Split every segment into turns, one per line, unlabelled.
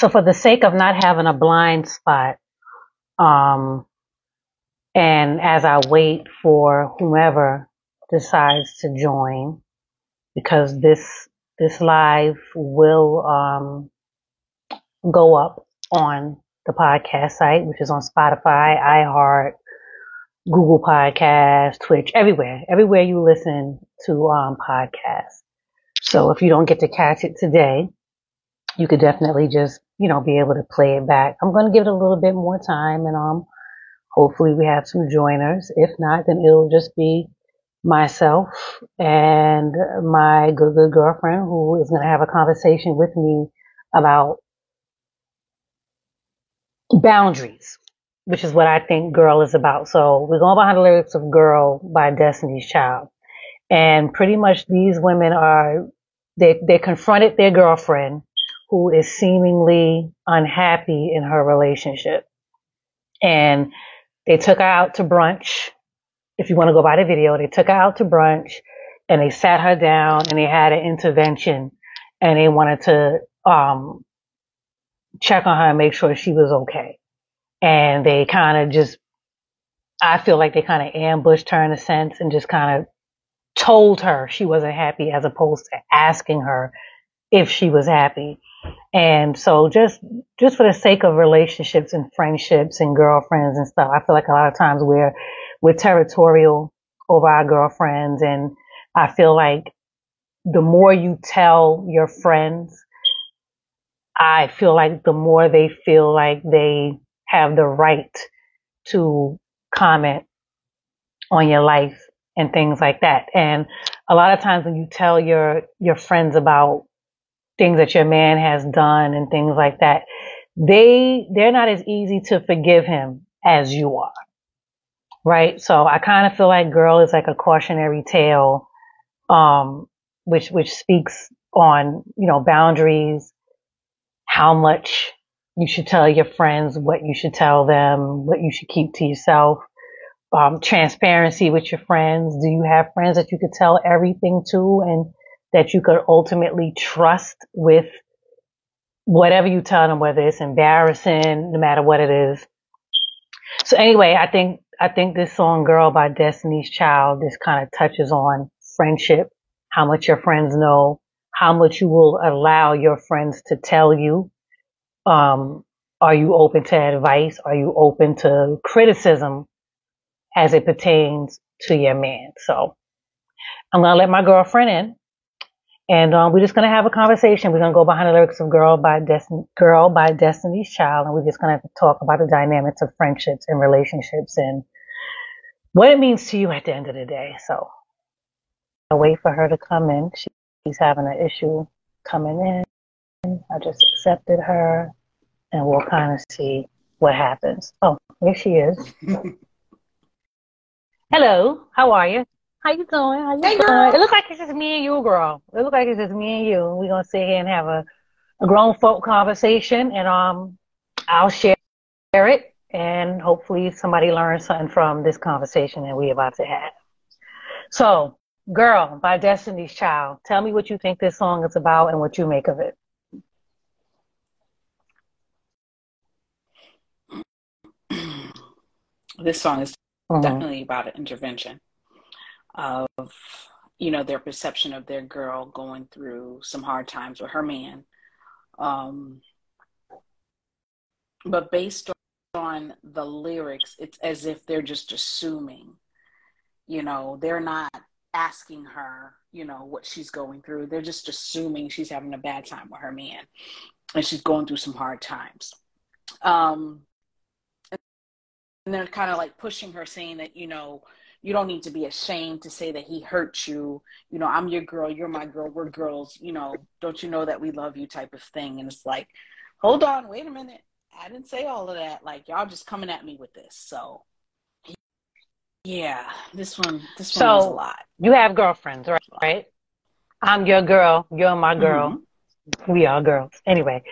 so for the sake of not having a blind spot, um, and as I wait for whomever decides to join, because this this live will um, go up on the podcast site, which is on Spotify, iHeart, Google Podcasts, Twitch, everywhere, everywhere you listen to um, podcasts. So if you don't get to catch it today, you could definitely just, you know, be able to play it back. I'm going to give it a little bit more time and, um, hopefully we have some joiners. If not, then it'll just be myself and my good, good girlfriend who is going to have a conversation with me about boundaries, which is what I think Girl is about. So we're going behind the lyrics of Girl by Destiny's Child. And pretty much these women are, they, they confronted their girlfriend who is seemingly unhappy in her relationship. And they took her out to brunch. If you want to go by the video, they took her out to brunch and they sat her down and they had an intervention and they wanted to, um, check on her and make sure she was okay. And they kind of just, I feel like they kind of ambushed her in a sense and just kind of told her she wasn't happy as opposed to asking her if she was happy. And so just, just for the sake of relationships and friendships and girlfriends and stuff, I feel like a lot of times we're, we're territorial over our girlfriends. And I feel like the more you tell your friends, I feel like the more they feel like they have the right to comment on your life and things like that. And a lot of times when you tell your, your friends about things that your man has done and things like that, they, they're not as easy to forgive him as you are. Right. So I kind of feel like girl is like a cautionary tale, um, which, which speaks on, you know, boundaries, how much you should tell your friends, what you should tell them, what you should keep to yourself. Um, transparency with your friends. Do you have friends that you could tell everything to and that you could ultimately trust with whatever you tell them, whether it's embarrassing, no matter what it is. So anyway, I think, I think this song Girl by Destiny's Child, this kind of touches on friendship, how much your friends know, how much you will allow your friends to tell you. Um, are you open to advice? Are you open to criticism as it pertains to your man? So I'm going to let my girlfriend in and um, we're just going to have a conversation. We're going to go behind the lyrics of Girl by, Destiny, Girl by Destiny's Child, and we're just going to talk about the dynamics of friendships and relationships and what it means to you at the end of the day. So I'll wait for her to come in. She's having an issue coming in. I just accepted her, and we'll kind of see what happens. Oh, here she is. Hello, how are you? How you doing? How you hey, doing? Girl. It looks like it's just me and you, girl. It looks like it's just me and you. We're gonna sit here and have a, a grown folk conversation, and um, I'll share it, and hopefully somebody learns something from this conversation that we're about to have. So, "Girl" by Destiny's Child. Tell me what you think this song is about and what you make of it.
This song is mm-hmm. definitely about an intervention of you know their perception of their girl going through some hard times with her man. Um, but based on the lyrics it's as if they're just assuming you know they're not asking her you know what she's going through. They're just assuming she's having a bad time with her man and she's going through some hard times. Um and they're kind of like pushing her saying that you know you don't need to be ashamed to say that he hurt you. You know, I'm your girl, you're my girl, we're girls, you know, don't you know that we love you type of thing. And it's like, hold on, wait a minute. I didn't say all of that. Like y'all just coming at me with this. So yeah, this one this so, one was a lot.
You have girlfriends, right? Right? I'm your girl, you're my girl. Mm-hmm. We are girls. Anyway,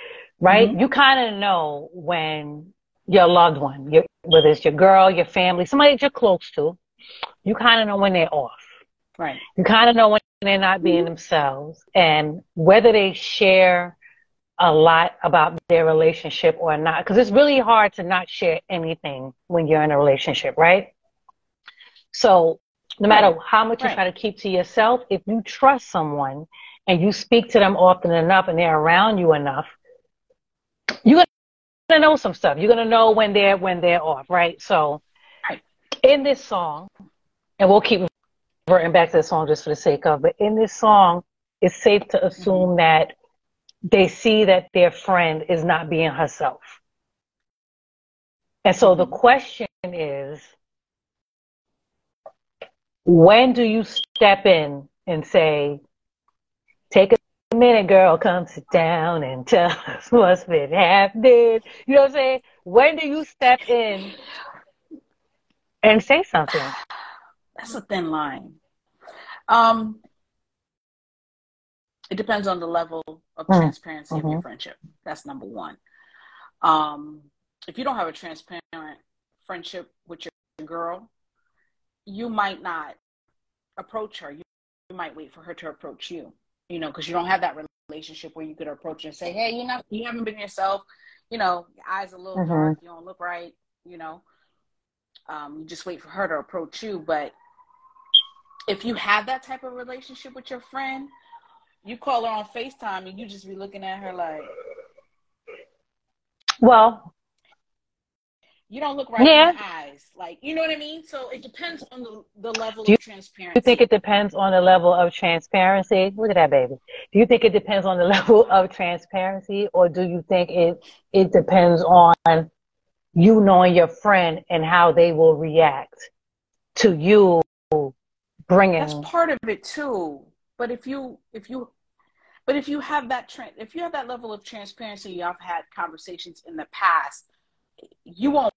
right? Mm-hmm. You kind of know when your loved one, your, whether it's your girl, your family, somebody that you're close to, you kind of know when they're off.
Right.
You kind of know when they're not being mm-hmm. themselves and whether they share a lot about their relationship or not. Because it's really hard to not share anything when you're in a relationship, right? So no matter
Right.
how much you try to keep to yourself, if you trust someone and you speak to them often enough and they're around you enough, you're gonna know some stuff. You're gonna know when they're when they're off, right? So
Right.
In this song, and we'll keep reverting back to the song just for the sake of, but in this song, it's safe to assume mm-hmm. that they see that their friend is not being herself. And so the mm-hmm. question is, when do you step in and say, take a minute, girl, come sit down and tell us what's been happening? You know what I'm saying? When do you step in and say something?
That's a thin line. Um, it depends on the level of
Mm.
transparency of your
Mhm.
friendship. That's number one. Um, if you don't have a transparent friendship with your girl, you might not approach her. You, you might wait for her to approach you. You know, because you don't have that relationship where you could approach her and say, "Hey, you're not, you haven't been yourself. You know, your eyes are a little
Mhm.
dark. You don't look right. You know." Um, you just wait for her to approach you. But if you have that type of relationship with your friend, you call her on FaceTime and you just be looking at her like
Well,
you don't look right
Yeah.
in the eyes. Like you know what I mean? So it depends on the, the level
Do you-
of transparency.
you think it depends on the level of transparency? Look at that baby. Do you think it depends on the level of transparency or do you think it it depends on you knowing your friend and how they will react to you bringing
That's part of it too. But if you if you but if you have that trend if you have that level of transparency, y'all have had conversations in the past, you won't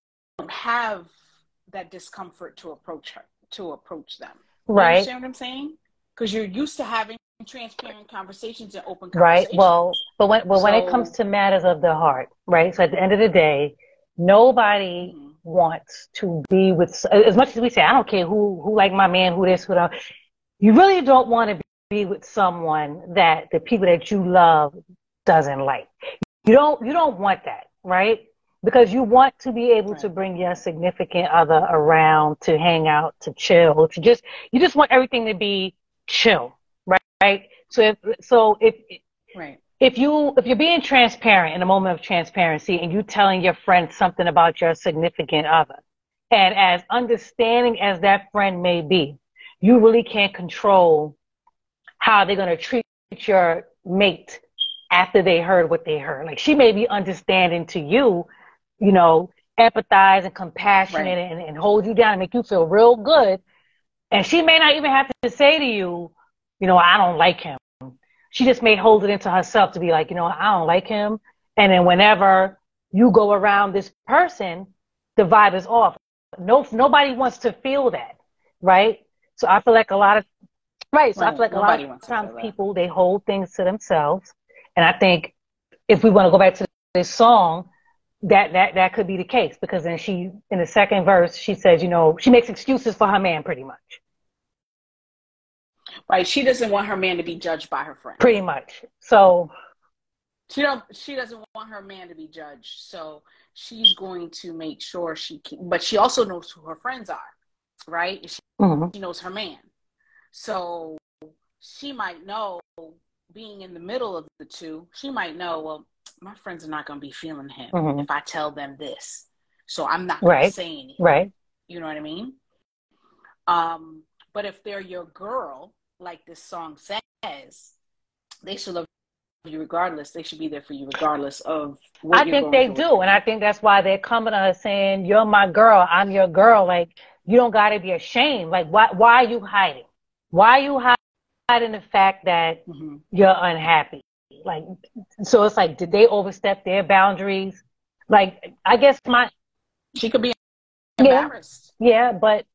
have that discomfort to approach her to approach them. You
right
understand what I'm saying? Because you're used to having transparent conversations and open conversations.
right well but when but when it comes to matters of the heart right so at the end of the day nobody
Mhm.
wants to be with as much as we say i don't care who who like my man who this who that you really don't want to be with someone that the people that you love doesn't like. You don't you don't want that right? Because you want to be able to bring your significant other around to hang out to chill. To just you just want everything to be chill right right? So if so if
Right.
If you if you're being transparent in a moment of transparency and you telling your friend something about your significant other and as understanding as that friend may be you really can't control how they're going to treat your mate after they heard what they heard. Like she may be understanding to you you know empathize and compassionate
Right.
and, and hold you down and make you feel real good. And she may not even have to say to you you know i don't like him she just may hold it into herself to be like, you know, I don't like him. And then whenever you go around this person, the vibe is off. No, nobody wants to feel that, right? So I feel like a lot of, right. So I feel like
Nobody
a lot of times people, they hold things to themselves. And I think if we want to go back to this song, that, that, that could be the case because then she, in the second verse, she says, you know, she makes excuses for her man pretty much,
Right. She doesn't want her man to be judged by her friend.
pretty much. So,
She don't. She doesn't want her man to be judged, so she's going to make sure she can. But she also knows who her friends are, right? She,
mhm.
she knows her man, so she might know. Being in the middle of the two, she might know. Well, my friends are not going to be feeling him
Mhm.
if I tell them this, so I'm not going
Right.
to say anything.
right.
You know what I mean? Um, but if they're your girl, like this song says, they should love you regardless. They should be there for you regardless of what
I
you're
doing.
I think
they
through
do, and I think that's why they're coming to us saying, "You're my girl. I'm your girl." Like you don't got to be ashamed. Like why? Why are you hiding? Why are you hiding the fact that
hmm
you're unhappy? Like so, it's like did they overstep their boundaries? Like I guess my
She could be
Yeah.
embarrassed.
yeah, but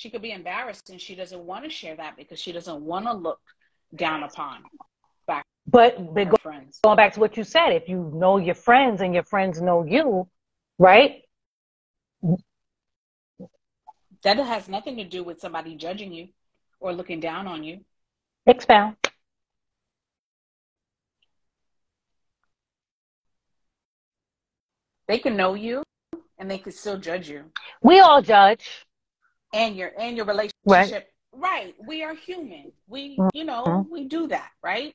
she could be embarrassed and she doesn't want to share that because she doesn't want to look down upon
but, but go,
friends.
going back to what you said if you know your friends and your friends know you right?
That has nothing to do with somebody judging you or looking down on you.
Expound
they can know you and they can still judge you.
We all judge.
And your and your relationship.
Right.
Right. We are human. We
Mm-hmm.
you know, we do that, right?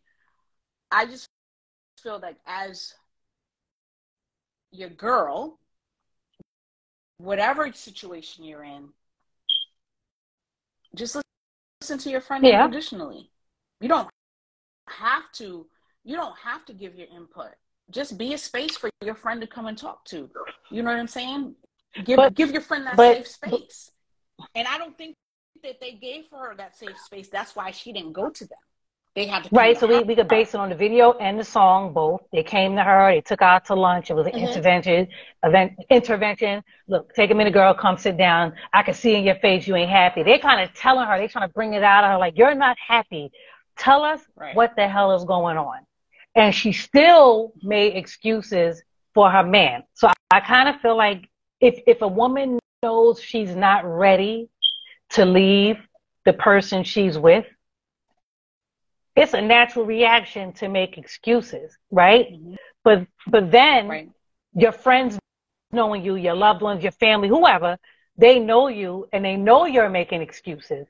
I just feel like as your girl, whatever situation you're in, just listen to your friend
Yeah.
unconditionally. You don't have to you don't have to give your input. Just be a space for your friend to come and talk to. You know what I'm saying? Give
But-
give your friend that
but-
safe space. And I don't think that they gave her that safe space. That's why she didn't go to them. They had to
Right, so we, we could base it on the video and the song both. They came to her, they took her out to lunch. It was an
Mhm.
intervention, event, intervention. Look, take a minute, girl, come sit down. I can see in your face you ain't happy. They kind of telling her, they trying to bring it out of her like, you're not happy. Tell us
Right.
what the hell is going on. And she still made excuses for her man. So I, I kind of feel like if, if a woman knows she's not ready to leave the person she's with, it's a natural reaction to make excuses, right?
Mhm.
But but then
Right.
your friends knowing you, your loved ones, your family, whoever, they know you and they know you're making excuses.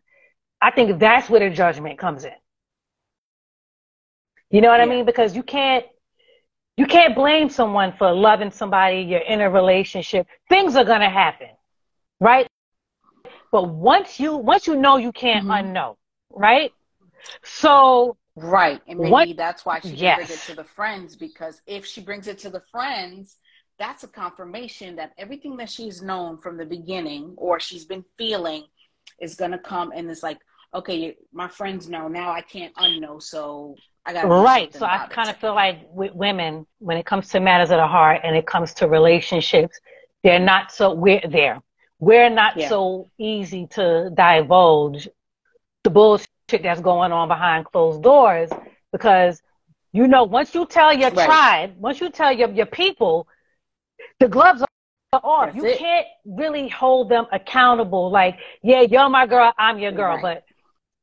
I think that's where the judgment comes in. You know what I mean? Because you can't you can't blame someone for loving somebody, you're in a relationship. Things are gonna happen, right? But once you once you know you can't
Mhm.
unknow, right? So
Right. And maybe
What-
that's why she didn't bring it to the friends because if she brings it to the friends, that's a confirmation that everything that she's known from the beginning or she's been feeling is to come and it's like, okay, my friends know now I can't unknow, so I got
Right. So I kind of feel like with women, when it comes to matters of the heart and it comes to relationships, they're not so we're there. We're not
Yeah.
so easy to divulge the bullshit that's going on behind closed doors because you know once you tell your
Right.
tribe, once you tell your your people, the gloves are off.
That's
you
it.
can't really hold them accountable. Like, yeah, you're my girl, I'm your girl,
Right.
but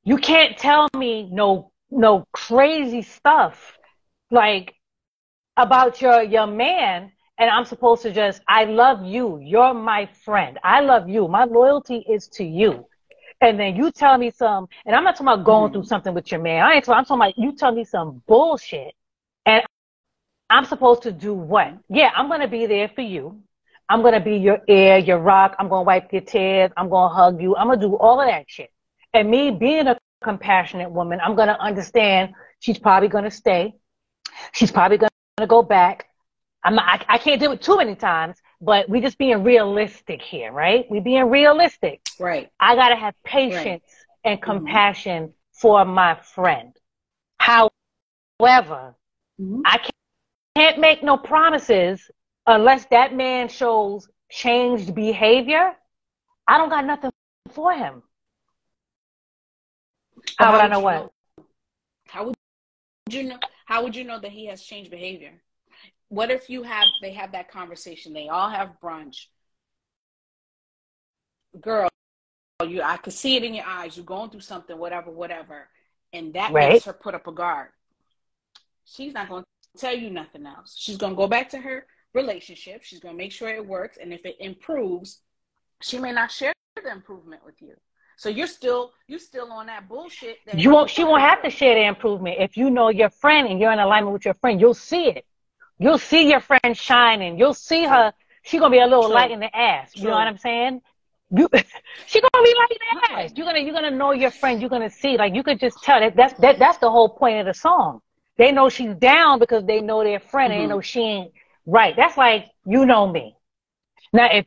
you can't tell me no no crazy stuff like about your your man and I'm supposed to just I love you. You're my friend. I love you. My loyalty is to you. And then you tell me some and I'm not talking about going through mm-hmm. something with your man. I ain't talking, I'm talking about you tell me some bullshit. And I'm supposed to do what? Yeah, I'm gonna be there for you. I'm gonna be your ear, your rock. I'm gonna wipe your tears. I'm gonna hug you. I'm gonna do all of that shit. And me being a compassionate woman, I'm gonna understand she's probably gonna stay. She's probably gonna go back. I'm not, I, I can't do it too many times, but we just being realistic here, right? We being realistic.
Right.
I gotta have patience and
Mm-hmm.
compassion for my friend. However,
Mhm.
I can't, can't make no promises unless that man shows changed behavior. I don't got nothing for him.
But
How would I know what?
How would you know? How would you know that he has changed behavior? What if you have they have that conversation? They all have brunch. Girl, you I could see it in your eyes. You're going through something, whatever, whatever, and that
Right.
makes her put up a guard. She's not going to tell you nothing else. She's going to go back to her relationship. She's going to make sure it works, and if it improves, she may not share the improvement with you. So you're still you're still on that bullshit. That
You won't, she won't have to share the improvement. If you know your friend and you're in alignment with your friend, you'll see it. You'll see your friend shining. You'll see her. She's gonna be a little
True.
light in the ass. You know what I'm saying? You, she gonna be light in the ass. You're gonna, you're gonna know your friend. You're gonna see. Like you could just tell that. That's that. That's the whole point of the song. They know she's down because they know their friend. and They
mm-hmm.
know she ain't right. That's like you know me. Now if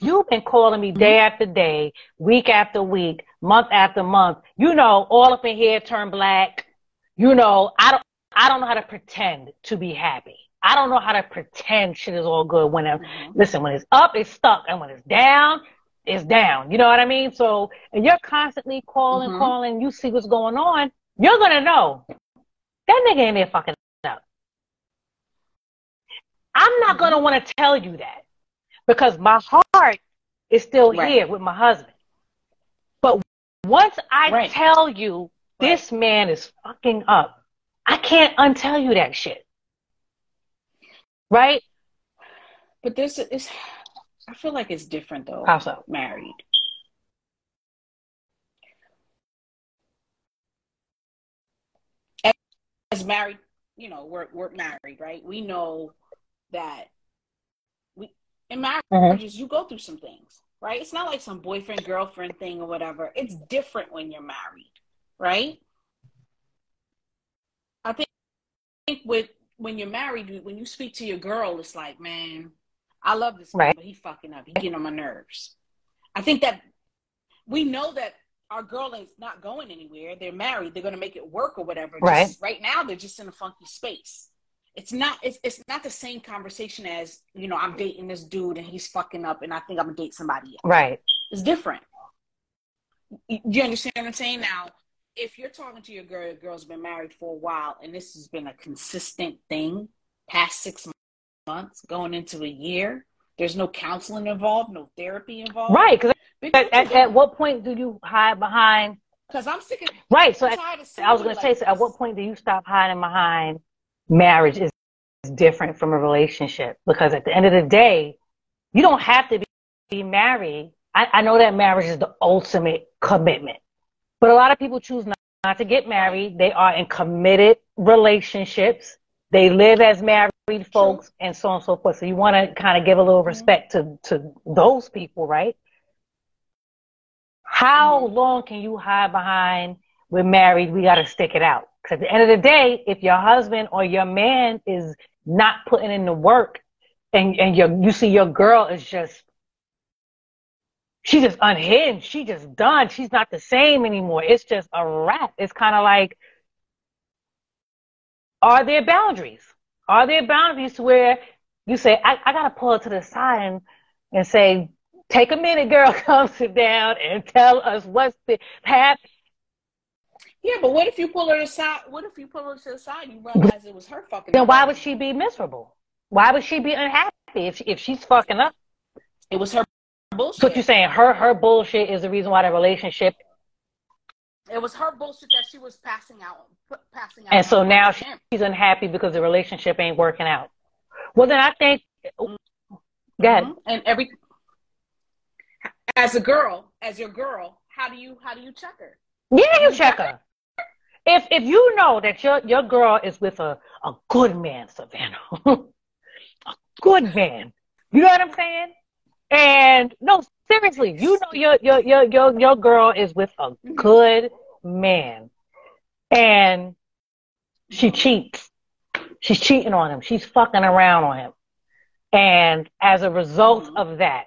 you've been calling me mm-hmm. day after day, week after week, month after month, you know, all up in here turn black. You know, I don't, I don't know how to pretend to be happy. I don't know how to pretend shit is all good when I'm,
Mhm.
listen, when it's up, it's stuck. And when it's down, it's down. You know what I mean? So, and you're constantly calling,
Mhm.
calling, you see what's going on, you're going to know that nigga ain't there fucking up. I'm not
Mhm.
going to want to tell you that because my heart is still
Right.
here with my husband. But once I
Right.
tell you this man is fucking up, I can't untell you that shit. Right?
But this is, I feel like it's different though.
How so?
Married. As married, you know, we're we're married, right? We know that we in marriages mm-hmm. you go through some things, right? It's not like some boyfriend girlfriend thing or whatever. It's different when you're married, right? I think, I think with when you're married, when you speak to your girl, it's like, man, I love this man, right. but he fucking up. He getting on my nerves. I think that we know that our girl is not going anywhere. They're married. They're going to make it work or whatever.
Right.
Just, right now, they're just in a funky space. It's not. It's it's not the same conversation as you know. I'm dating this dude and he's fucking up, and I think I'm gonna date somebody else.
Right.
It's different. Do you understand what I'm saying? Now, if you're talking to your girl, your girl's been married for a while, and this has been a consistent thing past six months, going into a year. There's no counseling involved, no therapy involved.
Right. Because at, at, at, what point do you hide behind?
Because I'm sick of.
Right. So at, I was going to say, so at what point do you stop hiding behind marriage is different from a relationship? Because at the end of the day, you don't have to be married. I, I know that marriage is the ultimate commitment, but a lot of people choose not, not to get married. They are in committed relationships. They live as married folks True. and so on and so forth. So you want to kind of give a little mm-hmm. respect to, to those people, right? How mm-hmm. long can you hide behind we're married, we got to stick it out? Because at the end of the day, if your husband or your man is not putting in the work and, and your, you see your girl is just, she's just unhinged. She just done. She's not the same anymore. It's just a wrap. It's kind of like, are there boundaries? Are there boundaries to where you say, I, I got to pull her to the side and, and say, take a minute, girl, come sit down and tell us what's the happening.
Yeah, but what if you pull her aside? What if you pull her to the side and you realize it was her fucking?
Then why would she be miserable? Why would she be unhappy if she, if she's fucking up?
It was her bullshit.
So what you're saying her her bullshit is the reason why the relationship.
It was her bullshit that she was passing out, passing out.
And so now she's unhappy because the relationship ain't working out. Well, then I think. Mm-hmm.
And every as a girl, as your girl, how do you how do you check her?
Yeah, you, you check, check her. her. If if you know that your your girl is with a, a good man, Savannah, a good man, you know what I'm saying? And no, seriously, you know your your your your your girl is with a mm-hmm. good man, and she cheats. She's cheating on him. She's fucking around on him. And as a result mm-hmm. of that,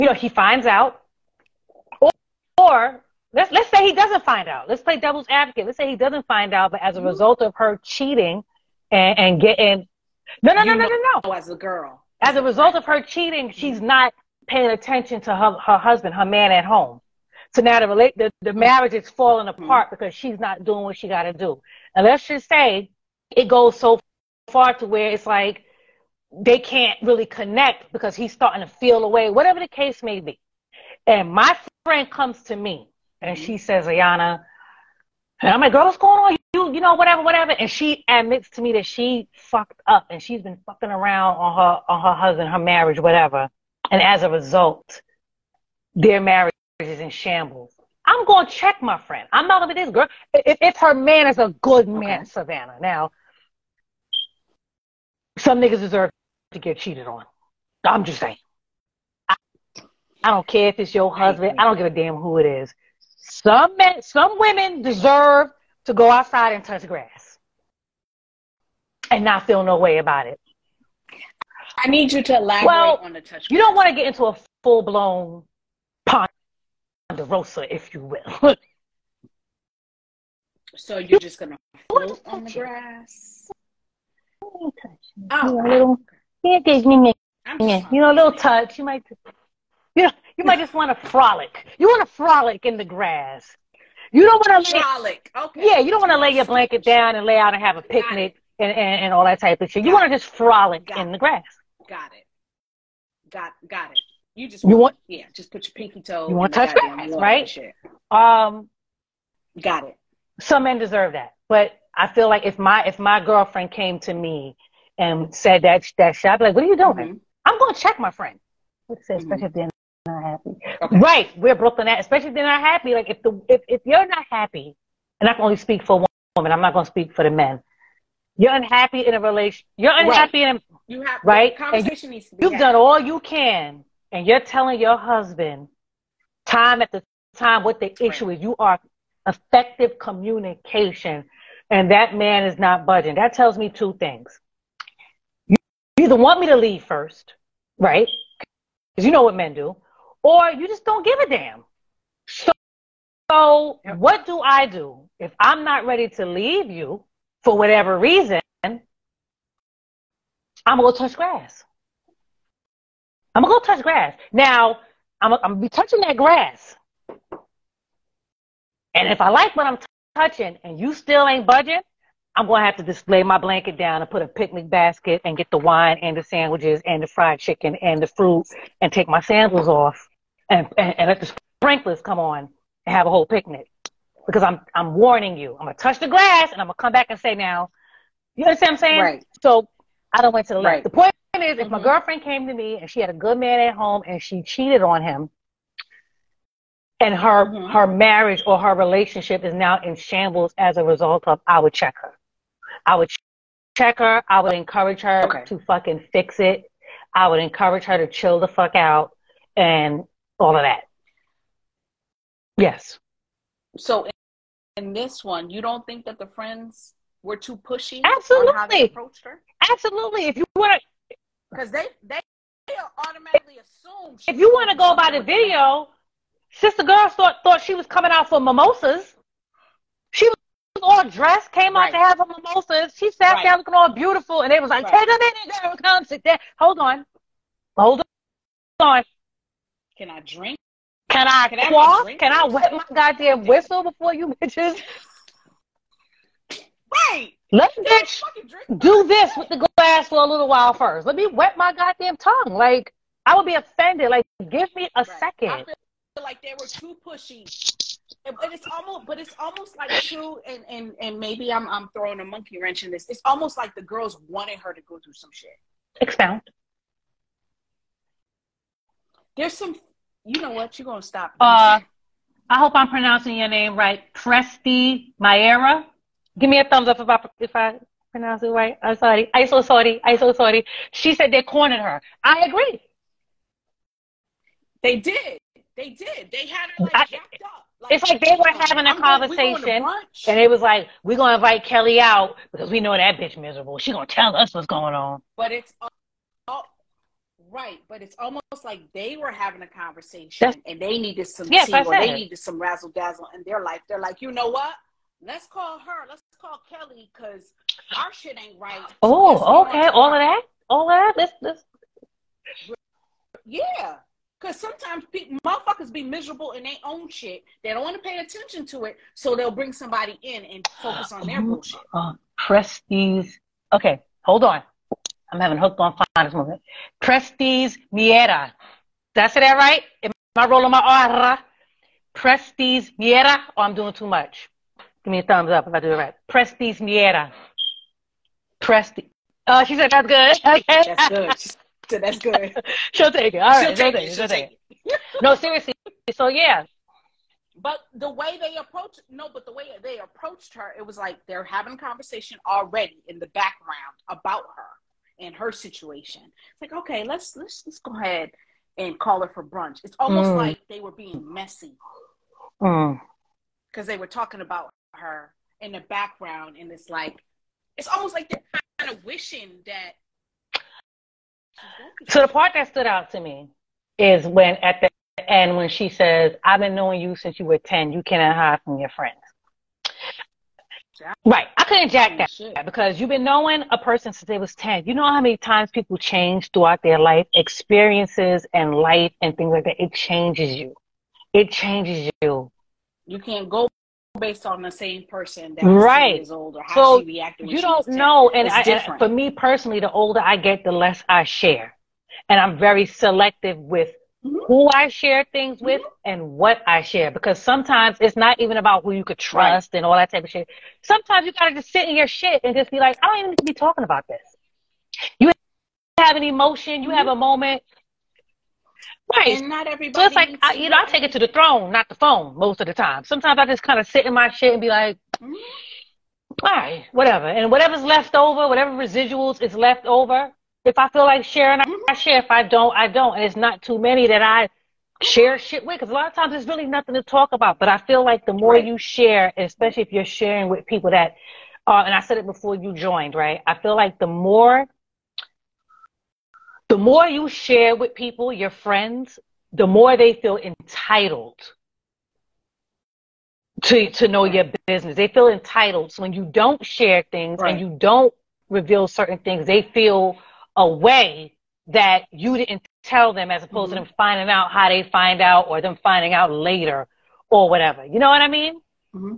you know, he finds out, or, or let's let's say he doesn't find out. Let's play devil's advocate. Let's say he doesn't find out, but as a result of her cheating and, and getting no no no no no
no as a girl.
As a result of her cheating, she's not paying attention to her, her husband, her man at home. So now the relate the, the marriage is falling mm-hmm. apart because she's not doing what she got to do. And let's just say it goes so far to where it's like they can't really connect because he's starting to feel away, whatever the case may be. And my friend comes to me and she mm-hmm. says, Ayana, and I'm like, girl, what's going on? You, you know, whatever, whatever. And she admits to me that she fucked up and she's been fucking around on her, on her husband, her marriage, whatever. And as a result, their marriage is in shambles. I'm going to check my friend. I'm not going to be this girl. If, if her man is a good man, okay. Savannah. Now, some niggas deserve to get cheated on. I'm just saying. I, I don't care if it's your husband. I don't give a damn who it is. Some men, some women deserve to go outside and touch grass and not feel no way about it.
I need you to elaborate
well,
on the touch.
You don't want to get into a full blown ponderosa, if you will.
so you're just gonna float on the grass.
Oh, you know, a little, you know, a little touch. You might, you know, you might just want to frolic. You want to frolic in the grass. You don't want to
frolic. Okay.
Yeah, you don't want to lay your blanket down and lay out and have a picnic and, and, and all that type of shit. You want to just frolic got in
it.
the grass.
Got it. Got got it. You just
you want
yeah, just put your pinky toe.
You want to touch grass, right? Um,
got it.
Some men deserve that, but I feel like if my if my girlfriend came to me and said that that shit, I'd be like, what are you doing? Mm-hmm. I'm going to check my friend. What say, especially mm-hmm. Not happy. Okay. Right, we're Brooklyn at, especially if they're not happy. Like if the if, if you're not happy, and I can only speak for one woman, I'm not going to speak for the men. You're unhappy in a relation. You're unhappy right. in a
you have
right.
conversation
you,
needs to
be. You've
had.
done all you can, and you're telling your husband time at the time what the issue right. is. You are effective communication, and that man is not budging. That tells me two things. You either want me to leave first, right? Because you know what men do, or you just don't give a damn. So, so yep. what do I do if I'm not ready to leave you for whatever reason? I'm gonna go touch grass. I'm gonna go touch grass. Now, I'm, I'm gonna be touching that grass. And if I like what I'm t- touching and you still ain't budging, I'm gonna have to just lay my blanket down and put a picnic basket and get the wine and the sandwiches and the fried chicken and the fruit and take my sandals off and, and, and let the sprinklers come on and have a whole picnic. Because I'm I'm warning you. I'm gonna touch the grass and I'm gonna come back and say now, you understand what I'm saying?
Right.
So I don't went to the left. Right. The point is, if mm-hmm. my girlfriend came to me and she had a good man at home and she cheated on him, and her mm-hmm. her marriage or her relationship is now in shambles as a result of, I would check her. I would check her. I would encourage her okay. to fucking fix it. I would encourage her to chill the fuck out and all of that. Yes.
So in this one, you don't think that the friends were too pushy
Absolutely.
on how they approached her?
Absolutely. If you want
to, because they they they automatically assume.
If you want to go by the video, sister girl thought thought she was coming out for mimosas. She was all dressed, came right. out to have a mimosas. She sat right. down looking all beautiful, and they was like, right. "Take a minute, girl, come sit there. Hold on, hold on.
Can I drink?
Can I Can quaff? Can I wet my goddamn whistle before you bitches?
Right.
Let bitch do this with the glass for a little while first. Let me wet my goddamn tongue. Like I would be offended. Like give me a right. second. I
feel like they were too pushy. But it's almost, but it's almost like too, and, and and maybe I'm I'm throwing a monkey wrench in this. It's almost like the girls wanted her to go through some shit.
Expound.
There's some, you know what? You're gonna stop.
Uh, I hope I'm pronouncing your name right. Presti Mayera. Give me a thumbs up if I, if I pronounce it right. I'm sorry. I'm so sorry. I'm so sorry. She said they cornered her. I agree.
They did. They did. They had her like I, jacked up. Like,
it's like they were having a I'm conversation, going, and it was like, "We're gonna invite Kelly out because we know that bitch miserable. She gonna tell us what's going on."
But it's uh, right. But it's almost like they were having a conversation, That's, and they needed some yes, tea, or they needed some razzle dazzle in their life. They're like, you know what? Let's call her. Let's call Kelly because our shit ain't right.
Oh, okay. All of that. All of that. Let's let's.
Yeah. Because sometimes people, motherfuckers be miserable in their own shit. They don't want to pay attention to it, so they'll bring somebody in and focus on their bullshit. Uh,
Prestige. Okay, hold on. I'm having hooked on Phonics movement. Prestige Miera. Did I say that right? Am I rolling my R? Prestige Miera, or I'm doing too much? Give me a thumbs up if I do it right. Prestige Miera. Prestige. Oh, uh, she said that's good.
Okay. That's good. So that's good.
she'll take it. All right, she'll, she'll take, it. She'll, take, it. it. no, seriously. So yeah.
But the way they approached, no, but the way they approached her, it was like they're having a conversation already in the background about her and her situation. It's like, okay, let's let's let's go ahead and call her for brunch. It's almost mm. like they were being messy
because
mm. they were talking about her in the background, and it's like it's almost like they're kind of wishing that
so the part that stood out to me is when at the end when she says, "I've been knowing you since you were ten. You cannot hide from your friends." Right. I couldn't jack that Shit. because you've been knowing a person since they was 10. You know how many times people change throughout their life, experiences and life and things like that. It changes you. It changes you.
You can't go based on the same person that right. years old or how so she reacted.
you don't know, and, I, and for me personally, the older I get, the less I share, and I'm very selective with. Who I share things with mm-hmm. and what I share because sometimes it's not even about who you could trust right. and all that type of shit. Sometimes you gotta just sit in your shit and just be like, I don't even need to be talking about this. You have an emotion, you have a moment. Right.
And not everybody.
So it's like, I, you know, I take it to the throne, not the phone most of the time. Sometimes I just kind of sit in my shit and be like, mm-hmm. all right, whatever. And whatever's left over, whatever residuals is left over, if I feel like sharing, mm-hmm. I share. If I don't, I don't. And it's not too many that I share shit with because a lot of times there's really nothing to talk about. But I feel like the more right. you share, especially if you're sharing with people that, uh, and I said it before you joined, right? I feel like the more the more you share with people, your friends, the more they feel entitled to to know your business. They feel entitled. So when you don't share things right. and you don't reveal certain things, they feel a way that you didn't tell them as opposed mm-hmm. to them finding out how they find out or them finding out later or whatever. You know what I mean?
Mm-hmm.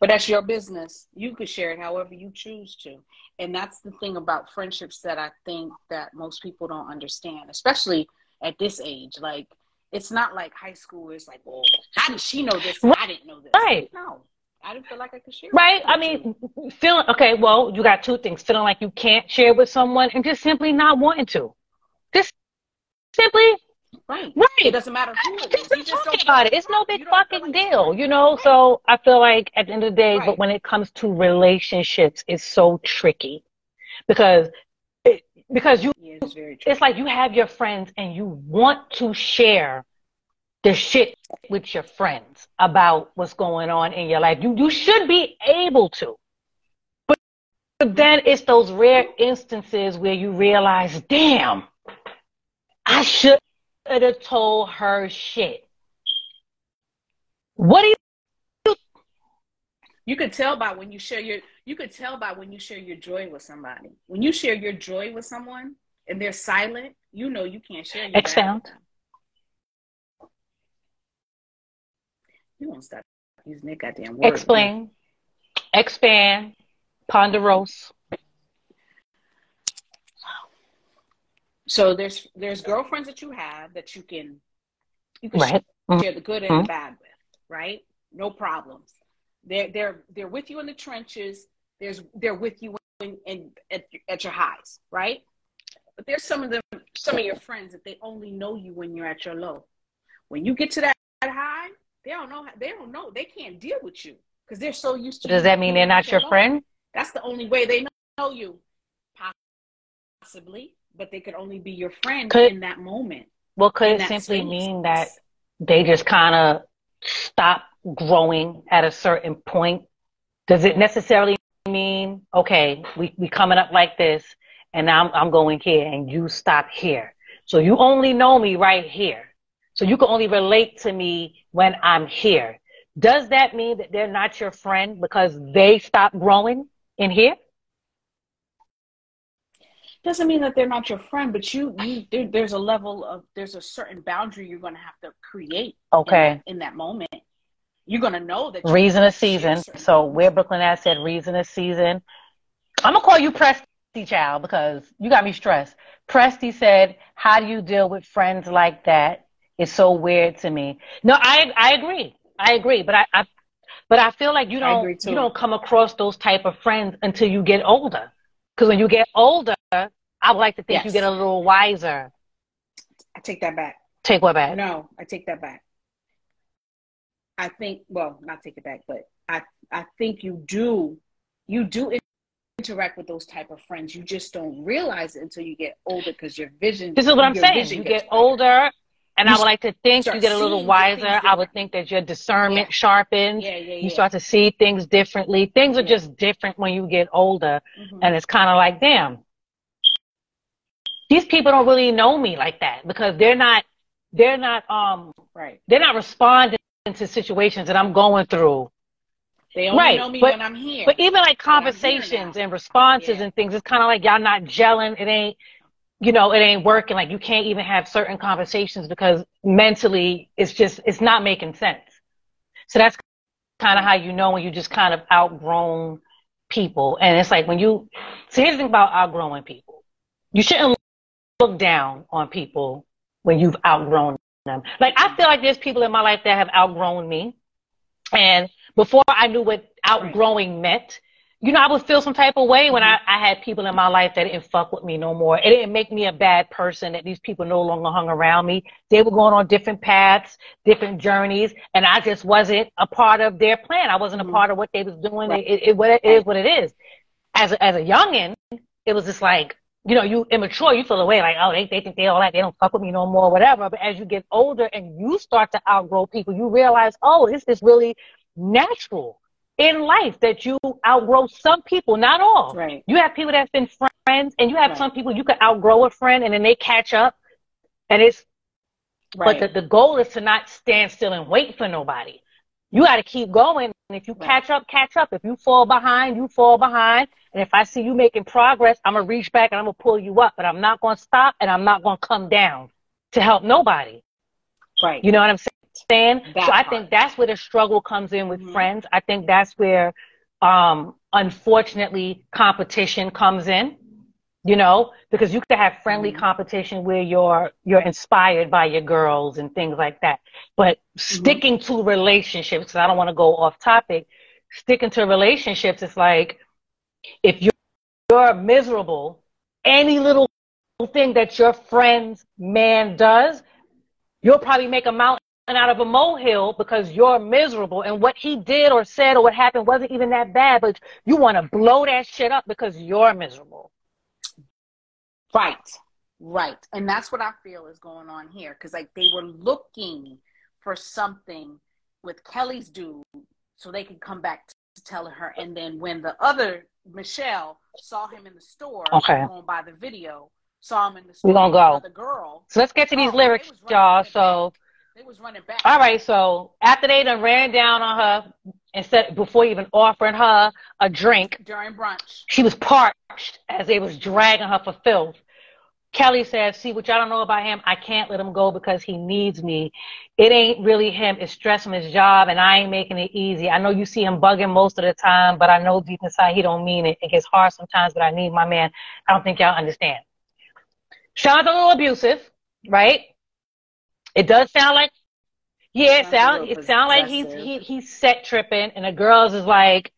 But that's your business. You could share it however you choose to. And that's the thing about friendships that I think that most people don't understand, especially at this age. Like, it's not like high school. It's like, well, how did she know this? I didn't know this.
Right.
No, I didn't feel like I could share.
Right. I mean, feeling okay. Well, you got two things: feeling like you can't share with someone, and just simply not wanting to. Just simply
Right. Right. It doesn't matter who it is. You
just don't about it. It's no big fucking like deal, you know? Right. So I feel like at the end of the day, right. but when it comes to relationships, it's so tricky because it, because you, yeah, it's, it's like you have your friends and you want to share the shit with your friends about what's going on in your life. You, you should be able to. But, but then it's those rare instances where you realize, damn, I should have told her shit. What do you?
You could tell by when you share your. You could tell by when you share your joy with somebody. When you share your joy with someone and they're silent, you know you can't share. Your
Expound.
You won't stop using that goddamn word.
Explain. Man. Expand. Ponderose.
So there's there's girlfriends that you have that you can you can
right. share
mm-hmm. the good and mm-hmm. the bad with, right? No problems. They're they're they're with you in the trenches. There's they're with you in, in at, at your highs, right? But there's some of them some of your friends that they only know you when you're at your low. When you get to that high, they don't know they don't know they can't deal with you because they're so used to.
Does that mean they're not your low. friend?
That's the only way they know you. Possibly, but they could only be your friend could, in that moment.
Well, could it simply space. mean that they just kind of stop growing at a certain point? Does it necessarily mean, okay, we, we coming up like this and I'm, I'm going here and you stop here. So you only know me right here. So you can only relate to me when I'm here. Does that mean that they're not your friend because they stop growing in here?
doesn't mean that they're not your friend, but you, you there, there's a level of there's a certain boundary you're going to have to create.
Okay.
In that, in that moment, you're going to know that
reason of season. So where Brooklyn has said reason of season. I'm gonna call you Presty Child because you got me stressed. Presty said, "How do you deal with friends like that? It's so weird to me." No, I I agree. I agree, but I, I but I feel like you don't you don't come across those type of friends until you get older. Because when you get older, I would like to think yes. you get a little wiser.
I take that back.
Take what back?
No, I take that back. I think, well, not take it back, but I, I think you do, you do interact with those type of friends. You just don't realize it until you get older because your vision.
This is what I'm saying. You get older, and you I would like to think you get a little wiser. I would think that your discernment yeah. sharpens.
Yeah, yeah,
you start to see things differently. Things are just different when you get older. Mm-hmm. And it's kind of like, damn, these people don't really know me like that because they're not, they're not, um,
right.
They're not responding to situations that I'm going through.
They only right. know me but, when I'm here.
But even like conversations and responses and things, it's kind of like y'all not gelling. It ain't, you know, it ain't working. Like you can't even have certain conversations because mentally it's just, it's not making sense. So that's kind of how you know when you just kind of outgrown people. And it's like when you, so here's the thing about outgrowing people. You shouldn't look down on people when you've outgrown them. Like I feel like there's people in my life that have outgrown me. And before I knew what outgrowing meant, you know, I would feel some type of way when mm-hmm. I, I had people in my life that didn't fuck with me no more. It didn't make me a bad person that these people no longer hung around me. They were going on different paths, different journeys, and I just wasn't a part of their plan. I wasn't a mm-hmm. part of what they was doing. Right. It, it, it, it is what it is. As a, as a youngin, it was just like, you know, you immature, you feel away like, oh, they, they think they all that, they don't fuck with me no more, whatever. But as you get older and you start to outgrow people, you realize, oh, this is really natural in life that you outgrow some people, not all.
Right.
You have people that's been friends, and you have right. some people you could outgrow a friend, and then they catch up, and it's. Right. But the, the goal is to not stand still and wait for nobody. You got to keep going. And if you right. catch up, catch up. If you fall behind, you fall behind. And if I see you making progress, I'm gonna reach back and I'm gonna pull you up. But I'm not gonna stop, and I'm not gonna come down to help nobody.
Right.
You know what I'm That so I think that's where the struggle comes in with mm-hmm. friends. I think that's where, um, unfortunately, competition comes in. You know, because you could have friendly mm-hmm. competition where you're you're inspired by your girls and things like that. But mm-hmm. sticking to relationships, because I don't want to go off topic, sticking to relationships, it's like if you're, you're miserable, any little thing that your friend's man does, you'll probably make a mountain out of a molehill because you're miserable and what he did or said or what happened wasn't even that bad, but you want to blow that shit up because you're miserable.
Right. Right. And that's what I feel is going on here. Cause like they were looking for something with Kelly's dude so they could come back to tell her. And then when the other Michelle saw him in the store,
okay.
going by the video, saw him in the store.
We're gonna go.
The girl.
So let's get to these oh, lyrics, y'all. So
they was running back.
All right, so after they done ran down on her and said before even offering her a drink
during brunch,
she was parched as they was dragging her for filth. Kelly says, see what y'all don't know about him, I can't let him go because he needs me. It ain't really him, it's stress from his job and I ain't making it easy. I know you see him bugging most of the time, but I know deep inside he don't mean it. It gets hard sometimes, but I need my man. I don't think y'all understand. Sean's a little abusive, right? It does sound like, yeah, it sound it sound like he's he, he's set tripping, and the girls is like,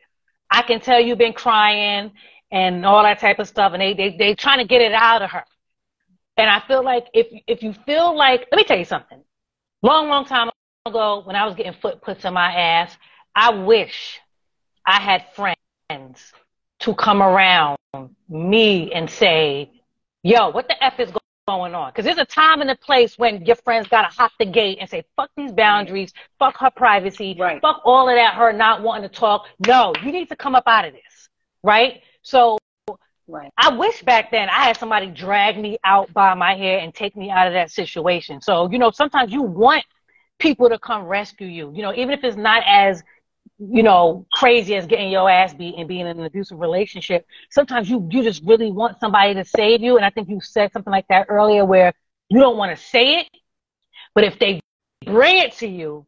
I can tell you've been crying and all that type of stuff, and they they they trying to get it out of her. And I feel like if if you feel like, let me tell you something. Long long time ago, when I was getting foot puts in my ass, I wish I had friends to come around me and say, "Yo, what the f is going?" Going on. Because there's a time and a place when your friends got to hop the gate and say, fuck these boundaries, fuck her privacy,
right.
fuck all of that, her not wanting to talk. No, you need to come up out of this. Right? So
right.
I wish back then I had somebody drag me out by my hair and take me out of that situation. So, you know, sometimes you want people to come rescue you, you know, even if it's not as you know, crazy as getting your ass beat and being in an abusive relationship. Sometimes you, you just really want somebody to save you. And I think you said something like that earlier where you don't want to say it, but if they bring it to you,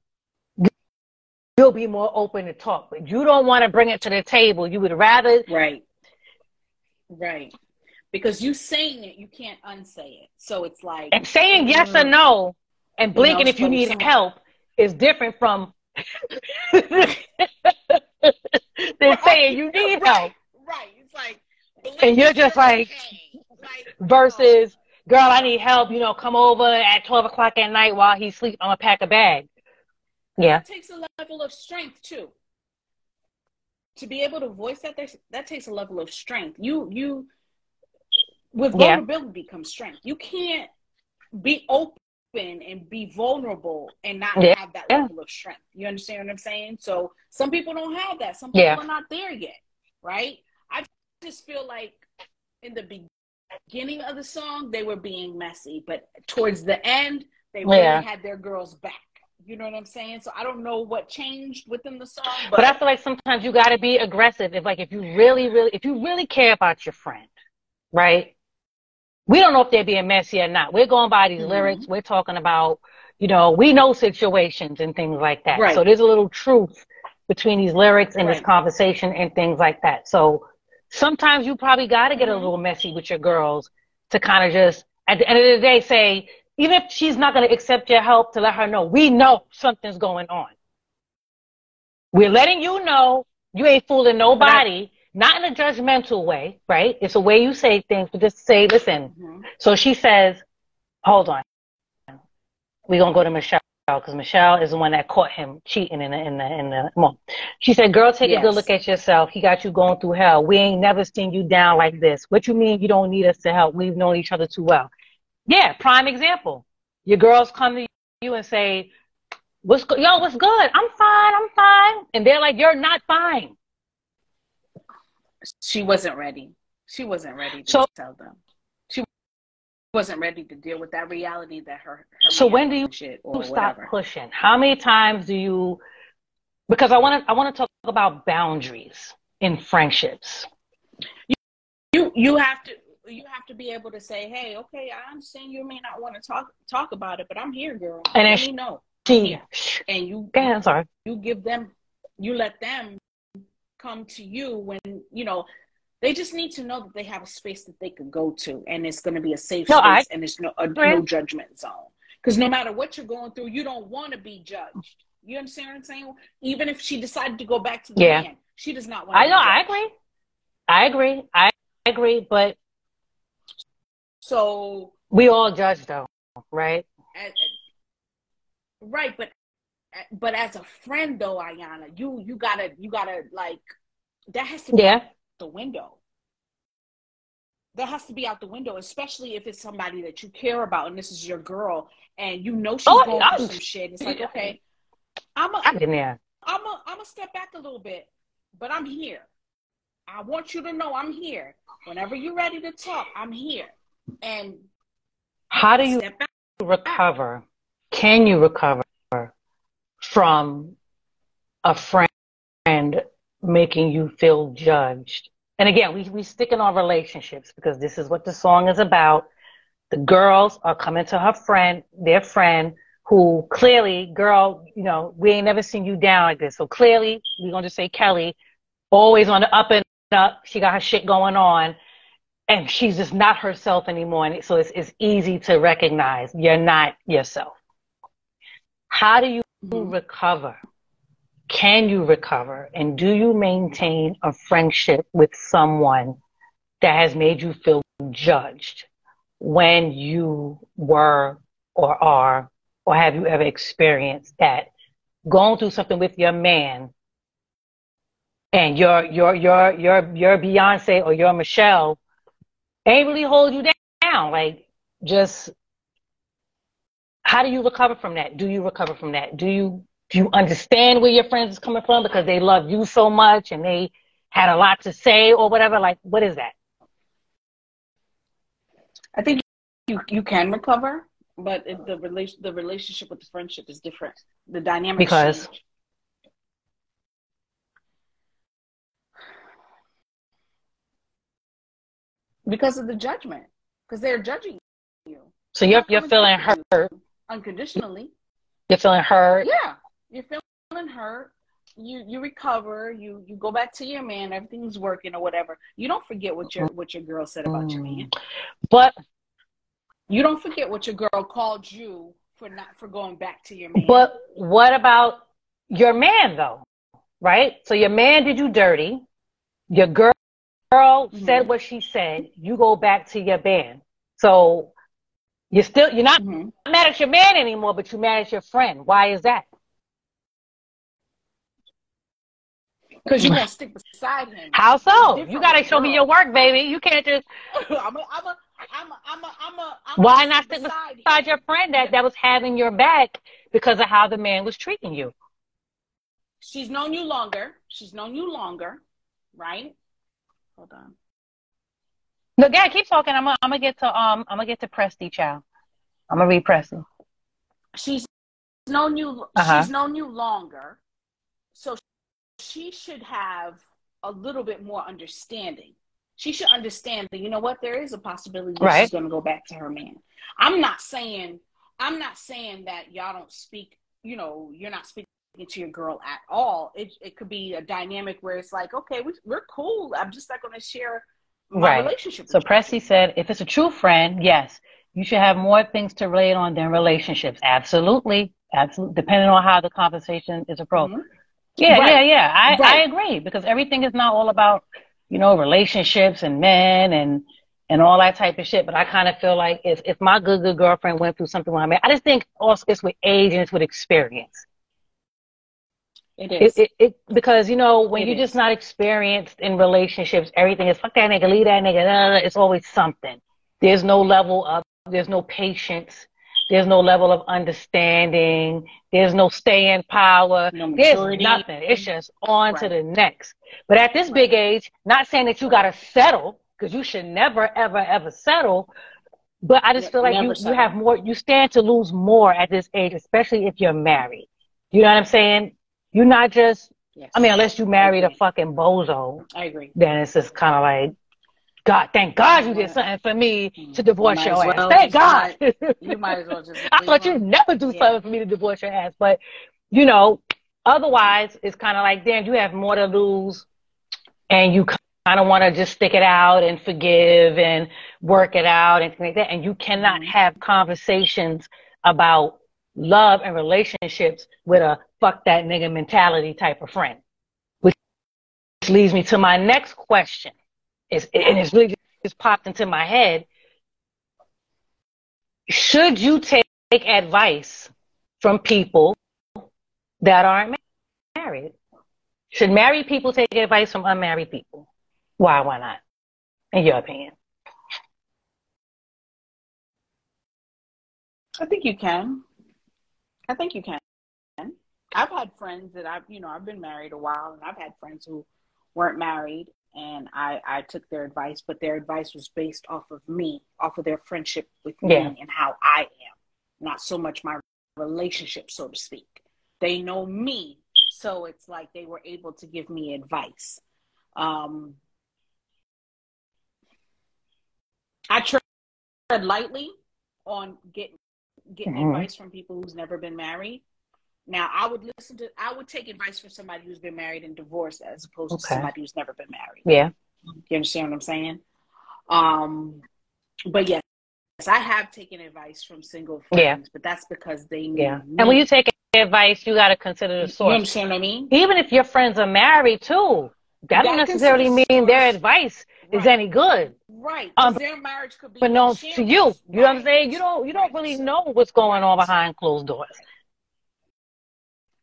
you'll be more open to talk. But you don't want to bring it to the table. You would rather.
Right. Right. Because you saying it, you can't unsay it. So it's like.
And saying yes or mm-hmm. no and blinking you know, if you need help is different from They're saying you need help.
Right. It's like,
and you're just like, like, versus, girl, I need help. You know, come over at 12 o'clock at night while he's asleep. I'm going to pack a bag. Yeah.
It takes a level of strength too. To be able to voice that, that takes a level of strength. You, you, with vulnerability yeah. comes strength. You can't be open and be vulnerable and not yeah. have that level of strength. You understand what I'm saying? So some people don't have that. Some people yeah. are not there yet, right? I just feel like in the beginning of the song they were being messy, but towards the end they really yeah. had their girls back. You know what I'm saying? So I don't know what changed within the song, but,
but I feel like sometimes you got to be aggressive. If like if you really, really, if you really care about your friend, right? We don't know if they're being messy or not. We're going by these mm-hmm. lyrics. We're talking about, you know, we know situations and things like that.
Right.
So there's a little truth between these lyrics and right. this conversation and things like that. So sometimes you probably got to get a mm-hmm. little messy with your girls to kind of just, at the end of the day, say, even if she's not going to accept your help, to let her know, we know something's going on. We're letting you know you ain't fooling nobody not in a judgmental way, right? It's a way you say things, but just say, listen.
Mhm.
So she says, hold on. We're going to go to Michelle because Michelle is the one that caught him cheating in the, in the, in the, well, she said, girl, take a good look at yourself. He got you going through hell. We ain't never seen you down like this. What you mean you don't need us to help? We've known each other too well. Yeah, prime example. Your girls come to you and say, what's good? Yo, what's good? I'm fine. I'm fine. And they're like, you're not fine.
She wasn't ready. She wasn't ready to
So-
tell them. She wasn't ready to deal with that reality that her. her
So when do you
shit or
stop
whatever.
pushing? How many times do you? Because I want to I want to talk about boundaries in friendships.
You you you have to you have to be able to say, hey, okay, I understand you may not want to talk talk about it, but I'm here, girl.
And
Let
she-
me know.
She,
Yeah. And you
I'm sorry.
you give them you let them come to you when you know they just need to know that they have a space that they can go to and it's going to be a safe
No,
space
I-
and it's no a, no judgment zone because no matter what you're going through you don't want to be judged you understand what i'm saying even if she decided to go back to the
Yeah.
man she does not want to
I know. I agree. I agree. I agree. But
so
we all judge, though, right?
at, right but but as a friend though ayana you you gotta you gotta like that has to be
Yeah.
the window. That has to be out the window, especially if it's somebody that you care about and this is your girl and you know she's
Oh,
going through some shit. It's like, okay, I'm a,
I've been there.
I'm a, I'm a step back a little bit, but I'm here. I want you to know I'm here. Whenever you're ready to talk, I'm here. And
How do you
step back.
recover? Can you recover from a friend making you feel judged? And again, we we stick in our relationships because this is what the song is about. The girls are coming to her friend, their friend, who clearly, girl, you know, we ain't never seen you down like this. So clearly, we're gonna just say Kelly, always on the up and up. She got her shit going on and she's just not herself anymore. And so it's, it's easy to recognize you're not yourself. How do you
Mhm.
recover? Can you recover? And do you maintain a friendship with someone that has made you feel judged when you were or are, or have you ever experienced that going through something with your man and your your your your your Beyonce or your Michelle ain't really hold you down. Like just how do you recover from that? Do you recover from that? Do you do you understand where your friends is coming from because they love you so much and they had a lot to say or whatever? Like what is that?
I think you you can recover, but it, the relation the relationship with the friendship is different. The dynamic
Because?
change. because of the judgment, because they're judging you.
So you're you're feeling hurt.
you unconditionally.
You're feeling hurt.
Yeah, you're feeling hurt. You you recover. You you go back to your man. Everything's working or whatever. You don't forget what your what your girl said about your man.
But
You don't forget what your girl called you for not for going back to your man.
But what about your man though? Right? So your man did you dirty. Your girl
Mhm.
said what she said. You go back to your band. So you're still you're not
Mhm.
mad at your man anymore, but you're mad at your friend. Why is that?
Because you're gonna stick beside him.
How so? You gotta show me your work, baby. You can't just
I'm a, I'm a, I'm a, I'm a, I'm a, I'm
why not stick
beside
beside your friend that, that was having your back because of how the man was treating you.
She's known you longer. She's known you longer, right? Hold on.
No, Dad, keep talking. I'm gonna I'm gonna get to um I'm gonna get to Presty Chow. I'm gonna read Presty.
She's known you.
Uh-huh.
She's known you longer, so she should have a little bit more understanding. She should understand that you know what there is a possibility that
Right.
she's to go back to her man. I'm not saying I'm not saying that y'all don't speak. You know, you're not speaking to your girl at all. It it could be a dynamic where it's like, okay, we, we're cool. I'm just not going to share
Right.
relationship.
So. Presty said, if it's a true friend, yes, you should have more things to relate on than relationships. Absolutely. Absolutely. Depending on how the conversation is approached.
Mhm.
Yeah,
Right.
yeah, yeah. I, I
Right.
agree because everything is not all about you know, relationships and men and and all that type of shit. But I kind of feel like if if my good good girlfriend went through something like that, I just think also it's with age and it's with experience.
It is.
It, it, it because you know when
It
you're
is.
just not experienced in relationships, everything is fuck that nigga, leave that nigga. It's always something. There's no level of, there's no patience. There's no level of understanding. There's no staying power.
No
There's nothing. It's just on to the next. But at this big age, not saying that you gotta settle, because you should never, ever, ever settle. But I just feel like you,
never
you
settle.
have more, you stand to lose more at this age, especially if you're married. You know what I'm saying? You're not just,
Yes.
I mean, unless you married a fucking bozo,
I agree.
then it's just kind of like, God, thank God you did something for me to divorce
Might
your
as
ass.
well
Thank God.
not- You might as well just.
I thought you'd never do
Yeah.
something for me to divorce your ass. But, you know, otherwise, it's kind of like, damn, you have more to lose and you kind of want to just stick it out and forgive and work it out and things like that. And you cannot
Mhm.
have conversations about love and relationships with a fuck that nigga mentality type of friend. Which leads me to my next question. Is, and it's really just popped into my head. Should you take advice from people that aren't married? Should married people take advice from unmarried people? Why, why not? In your opinion.
I think you can. I think you can. I've had friends that I've, you know, I've been married a while, and I've had friends who weren't married, and I, I took their advice, but their advice was based off of me, off of their friendship with me and how I am, not so much my relationship, so to speak. They know me, so it's like they were able to give me advice. Um, I tread lightly on getting getting
Mhm.
advice from people who's never been married. Now, I would listen to, I would take advice from somebody who's been married and divorced as opposed to somebody who's never been married.
Yeah.
You understand what I'm saying? Um, but yes, I have taken advice from single friends, Yeah. but that's because they knew
Yeah.
me.
And when you take advice, you got to consider the source.
you understand what I mean?
Even if your friends are married too, that don't necessarily mean their
source.
Advice is any good.
Right.
Um,
their marriage could be
But no, to you, you know what I'm saying? You don't, you don't
Right.
really know what's going on behind closed doors.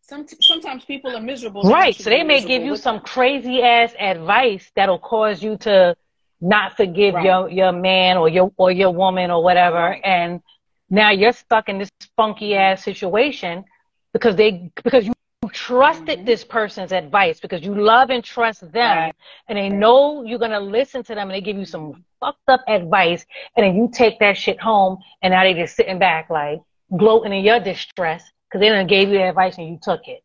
Some, sometimes people are miserable.
Right. So they may give you some
them.
crazy ass advice that'll cause you to not forgive
Right.
your your man or your or your woman or whatever,
Right.
and now you're stuck in this funky ass situation because they because you trusted
Mhm.
this person's advice because you love and trust them
Right.
and they know you're gonna listen to them and they give you some fucked up advice and then you take that shit home and now they just sitting back like gloating in your distress because they done gave you the advice and you took it.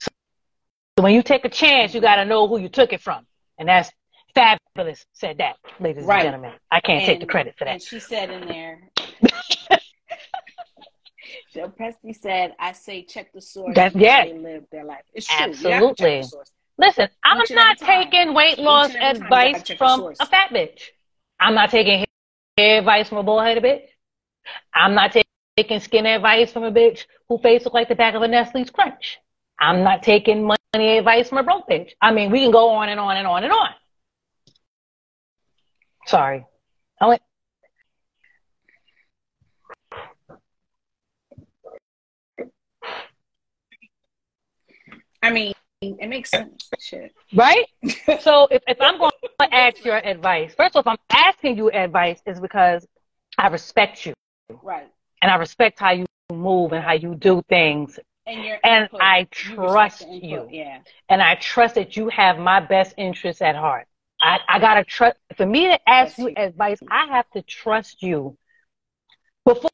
So when you take a chance, you got to know who you took it from. And that's fabulous said that, ladies
Right.
and gentlemen. I can't take the credit for that.
And she said in there, Joe Pesty said, I say check the source.
That's- yeah.
They live their life. It's true. You have to check
Absolutely. Listen, I'm
Each
not taking weight loss
every time you gotta
advice from a fat bitch. I'm not taking hair advice from a bullheaded bitch. I'm not taking skin advice from a bitch who face look like the back of a Nestle's Crunch. I'm not taking money advice from a broke bitch. I mean, we can go on and on and on and on. Sorry. I went,
I mean, it makes sense. Shit.
right? so if, if I'm going to ask your advice, first of all, if I'm asking you advice, is because I respect you
Right.
and I respect how you move and how you do things.
And your
And
input.
I trust you.
Yeah.
And I trust that you have my best interests at heart. I, I gotta trust, for me to ask you
you.
advice, I have to trust you before,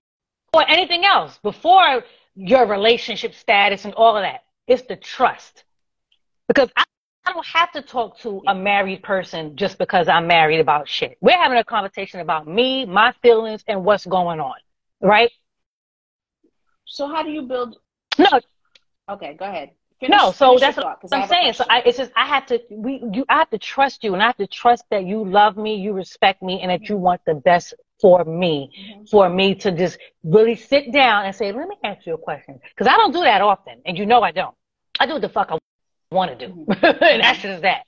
before anything else, before your relationship status and all of that. It's the trust. Because I, I don't have to talk to a married person just because I'm married about shit. We're having a conversation about me, my feelings, and what's going on. Right?
So how do you build?
No,
Okay, go ahead. Finish,
no, so that's
your
what I'm saying. So I, it's just I have to we you I have to trust you and I have to trust that you love me, you respect me, and that you want the best for me.
Mhm.
For me to just really sit down and say, let me ask you a question, because I don't do that often, and you know I don't. I do what the fuck I want to do,
Mhm.
and that's just that.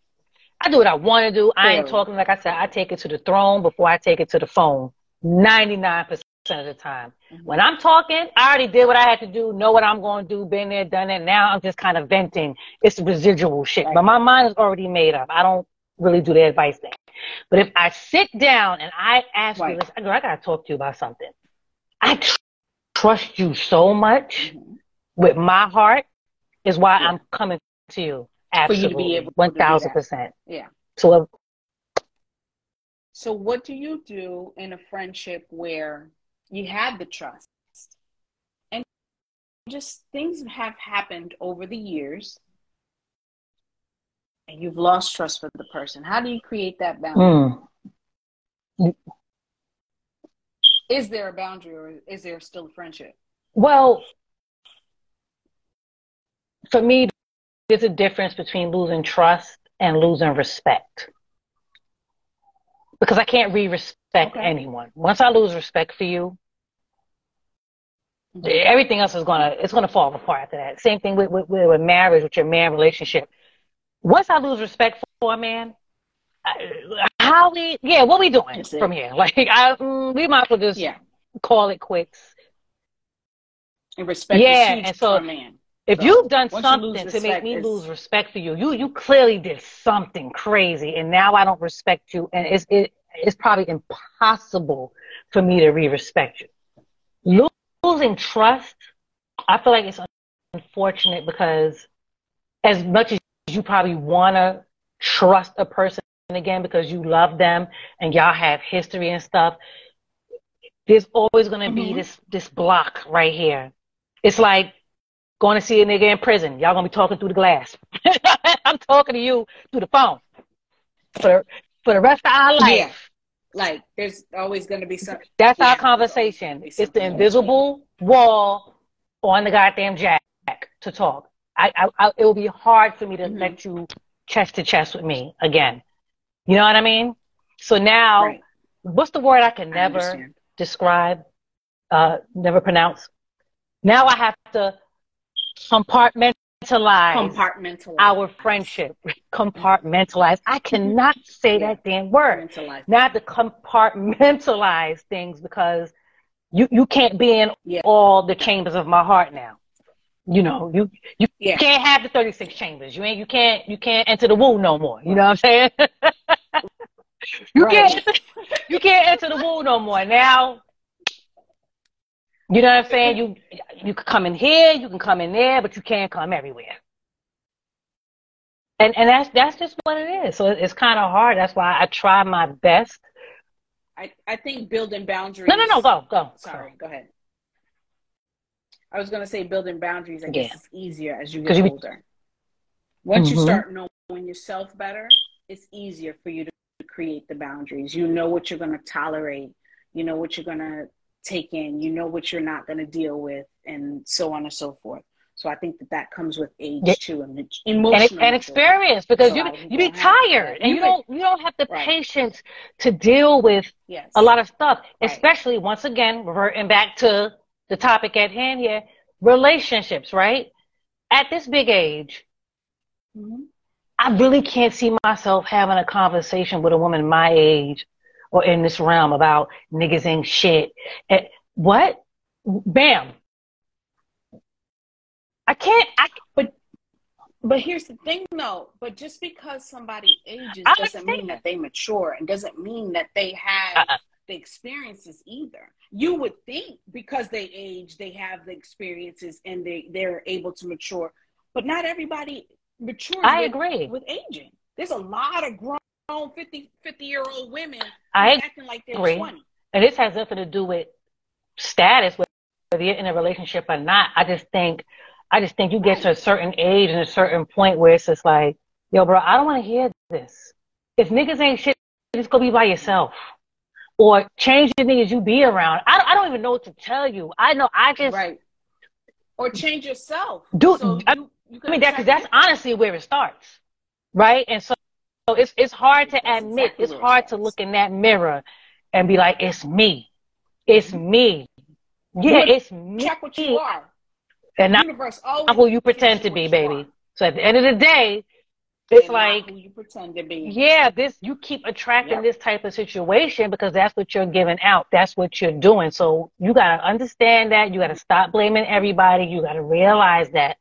I do what I want to do. I ain't talking like I said. I take it to the throne before I take it to the phone. Ninety nine percent of the time. Mm-hmm. When I'm talking, I already did what I had to do. Know what I'm going to do. Been there, done it. Now I'm just kind of venting. It's residual shit. Right. But my mind is already made up. I don't really do the advice thing. But if I sit down and I ask right. you, girl, I gotta talk to you about something. I tr- trust you so much mm-hmm. with my heart is why yeah. I'm coming to you. Absolutely. For you to be able 1000%.
Yeah.
So,
so what do you do in a friendship where you had the trust and just things have happened over the years and you've lost trust for the person? How do you create that boundary? Mm. Is there a boundary or is there still a friendship?
Well, for me, there's a difference between losing trust and losing respect. Because I can't re respect okay. anyone. Once I lose respect for you, mm-hmm. everything else is gonna it's gonna fall apart after that. Same thing with, with, with marriage, with your man relationship. Once I lose respect for a man, how we yeah, what we doing from here? Like I, mm, we might as well just yeah. call it quits.
And respect yeah, and so, man.
If so you've done something you to make me lose respect for you, you you clearly did something crazy, and now I don't respect you, and it's it, it's probably impossible for me to re-respect you. Losing trust, I feel like it's unfortunate because as much as you probably want to trust a person again because you love them and y'all have history and stuff, there's always going to mm-hmm. be this this block right here. It's like going to see a nigga in prison. Y'all gonna be talking through the glass. I'm talking to you through the phone for for the rest of our life. Yeah.
Like there's always gonna be something.
That's yeah, our conversation. It's the invisible wall on the goddamn jack to talk. I, I, I it will be hard for me to mm-hmm. let you chest to chest with me again. You know what I mean? So now, right. what's the word I can never I describe, uh, never pronounce? Now I have to compartmentalize,
compartmentalize.
our friendship. Compartmentalize. I cannot say yeah. that damn word. Not to compartmentalize things because you, you can't be in yeah. all the chambers of my heart now. You know, you you yeah. can't have the 36 chambers. You ain't you can't you can't enter the womb no more. You know what I'm saying? you right. can't you can't enter the womb no more. Now you know what I'm saying? You you can come in here, you can come in there, but you can't come everywhere. And and that's that's just what it is. So it's kind of hard. That's why I try my best.
I I think building boundaries.
No, no, no. Go, go.
Sorry, go, go ahead. I was gonna say building boundaries. I yeah. guess it's easier as you get you older. Once mm-hmm. you start knowing yourself better, it's easier for you to create the boundaries. You know what you're gonna tolerate. You know what you're gonna take in, you know what you're not going to deal with, and so on and so forth. So I think that that comes with age yeah. too, and emotional
and, experience because so you you be tired and you, you don't you don't have the right. patience to deal with yes. a lot of stuff, right. especially once again reverting back to the topic at hand here, relationships. Right at this big age, mm-hmm. I really can't see myself having a conversation with a woman my age or in this realm about niggas ain't shit. And what? Bam. I can't. I
but but here's the thing though. But just because somebody ages doesn't mean that they mature and doesn't mean that they have uh-uh. the experiences either. You would think because they age, they have the experiences and they they're able to mature. But not everybody matures. I
with, agree
with aging. There's a lot of grown grown 50, 50 year old women I acting like they're agree. 20.
And this has nothing to do with status, whether you're in a relationship or not. I just think, I just think you get to a certain age and a certain point where it's just like, yo, bro, I don't want to hear this. If niggas ain't shit, just go be by yourself. Or change the niggas you be around. I, I don't even know what to tell you. I know, I just.
Right. Or change yourself.
Do, so I, you, you I mean, that, cause that's honestly where it starts. Right? And so so it's it's hard to admit. It's hard to look in that mirror and be like, it's me. It's mm-hmm. me. Yeah, it's me.
Check what you are.
And not, not who you pretend to be, baby. So at the end of the day, it's like
who you pretend to be.
Yeah, this you keep attracting yep. this type of situation because that's what you're giving out. That's what you're doing. So you gotta understand that. You gotta stop blaming everybody. You gotta realize that.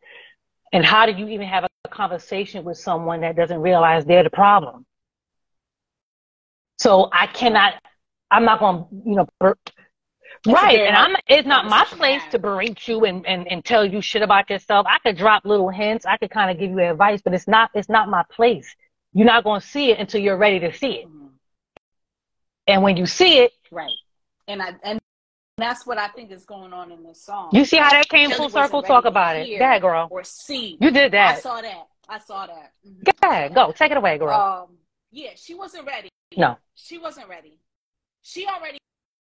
And how do you even have a conversation with someone that doesn't realize they're the problem? So I cannot. I'm not gonna, you know, Right. And I'm it's not my place to berate you and, and, and tell you shit about yourself. I could drop little hints. I could kind of give you advice, but it's not it's not my place. You're not gonna see it until you're ready to see it. Mm-hmm. And when you see it
Right. And I and that's what I think is going on in this song.
You see how that came full circle? Talk about it. That girl.
Or see.
You did that.
I saw that. I saw that.
Mm-hmm. Go. Take it away, girl.
Um, yeah, she wasn't ready.
No.
She wasn't ready. She already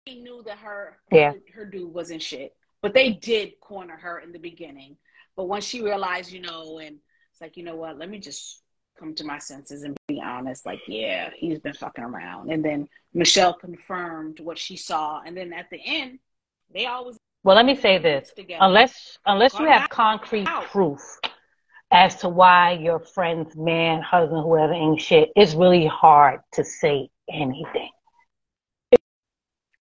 knew that her
yeah.
her, her dude wasn't shit. But they did corner her in the beginning. But once she realized, you know, and it's like, you know what, let me just come to my senses and be honest. Like, yeah, he's been fucking around. And then Michelle confirmed what she saw. And then at the end, they always
Well, let me say this. Together. Unless unless you have concrete out. proof as to why your friend's man, husband, whoever ain't shit, it's really hard to say anything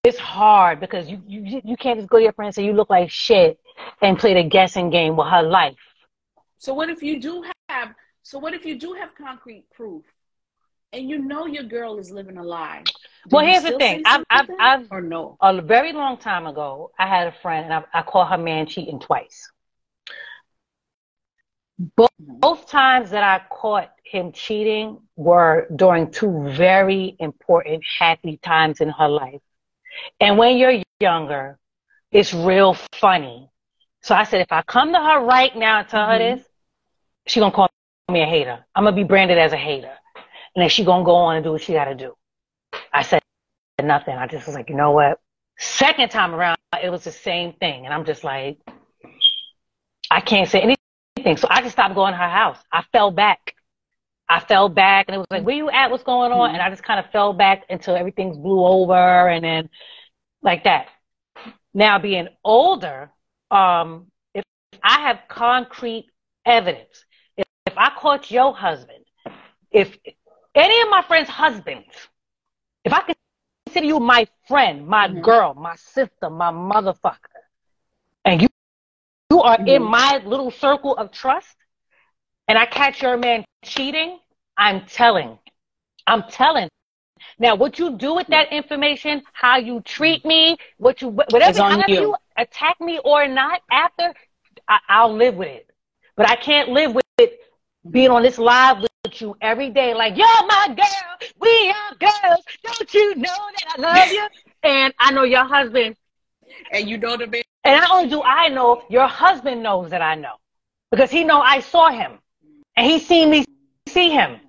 it's hard because you, you you can't just go to your friend and say you look like shit and play the guessing game with her life.
So what if you do have so what if you do have concrete proof and you know your girl is living a lie?
Do well, here's the thing. I've, I've, I've,
or no.
A very long time ago, I had a friend and I, I caught her man cheating twice. Both, mm-hmm. both times that I caught him cheating were during two very important, happy times in her life. And when you're younger, it's real funny. So I said, if I come to her right now and tell mm-hmm. her this, she gonna call me a hater. I'm gonna be branded as a hater. And then she gonna go on and do what she gotta do. I said nothing. I just was like, you know what? Second time around, it was the same thing. And I'm just like, I can't say anything. So I just stopped going to her house. I fell back. I fell back and it was like, where you at? What's going on? And I just kind of fell back until everything's blew over and then like that. Now being older, um, if I have concrete evidence, I caught your husband, if any of my friends' husbands, if I consider you my friend, my mm-hmm. girl, my sister, my motherfucker, and you you are mm-hmm. in my little circle of trust, and I catch your man cheating, I'm telling. I'm telling. Now, what you do with that information, how you treat me, what you, whatever, however you. you. attack me or not after, I, will live with it. But I can't live with it being on this live with you every day, like, you're my girl, we are girls, don't you know that I love you? and I know your husband.
And you know the man.
And not only do I know, your husband knows that I know. Because he know I saw him. And he seen me see him.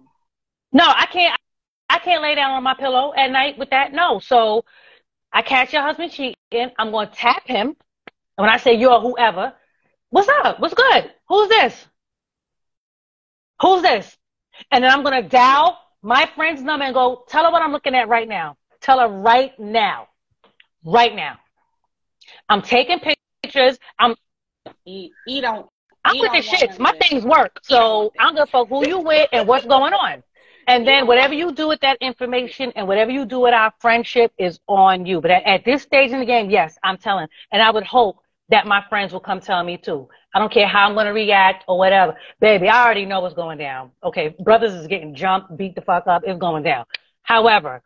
No, I can't. I can't lay down on my pillow at night with that. No. So I catch your husband cheating. I'm going to tap him. And when I say you're whoever, what's up? What's good? Who's this? Who's this? And then I'm going to dial my friend's number and go, tell her what I'm looking at right now. Tell her right now. Right now. I'm taking pictures. I'm,
he, he don't,
I'm with the shits. My things work. So I'm going to fuck who you with and what's going on. And then whatever you do with that information and whatever you do with our friendship is on you. But at, at this stage in the game, yes, I'm telling. And I would hope that my friends will come tell me too. I don't care how I'm going to react or whatever. Baby, I already know what's going down. Okay. Brothers is getting jumped, beat the fuck up. It's going down. However,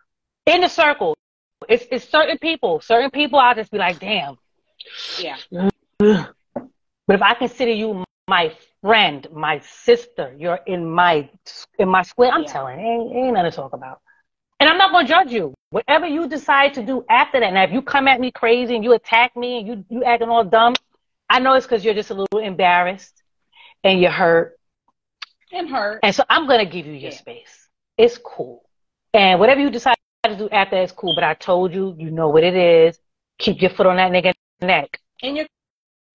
in the circle, it's, it's certain people, certain people, I'll just be like, damn.
Yeah.
But if I consider you my friend, my sister, you're in my in my square. I'm yeah. telling, ain't, ain't nothing to talk about. And I'm not gonna judge you. Whatever you decide to do after that. Now, if you come at me crazy and you attack me and you you acting all dumb, I know it's because you're just a little embarrassed and you're hurt.
And hurt.
And so I'm gonna give you your yeah. space. It's cool. And whatever you decide to do after that is cool. But I told you, you know what it is. Keep your foot on that nigga neck.
And you're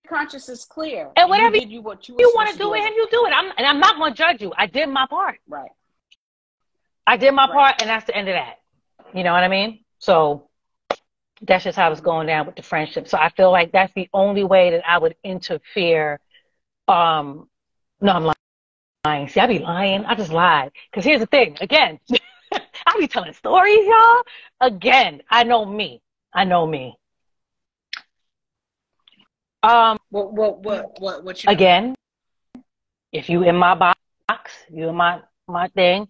conscience is clear.
And whatever you, you you, you want to do it, and you do it. I'm, and I'm not going to judge you. I did my part.
Right.
I did my right. part, and that's the end of that. You know what I mean? So that's just how it's going down with the friendship. So I feel like that's the only way that I would interfere. Um, no, I'm lying. See, I be lying. I just lied. Because here's the thing. Again, I be telling stories, y'all. Again, I know me. I know me. Um,
what what what what what you
again? If you in my box, you in my my thing,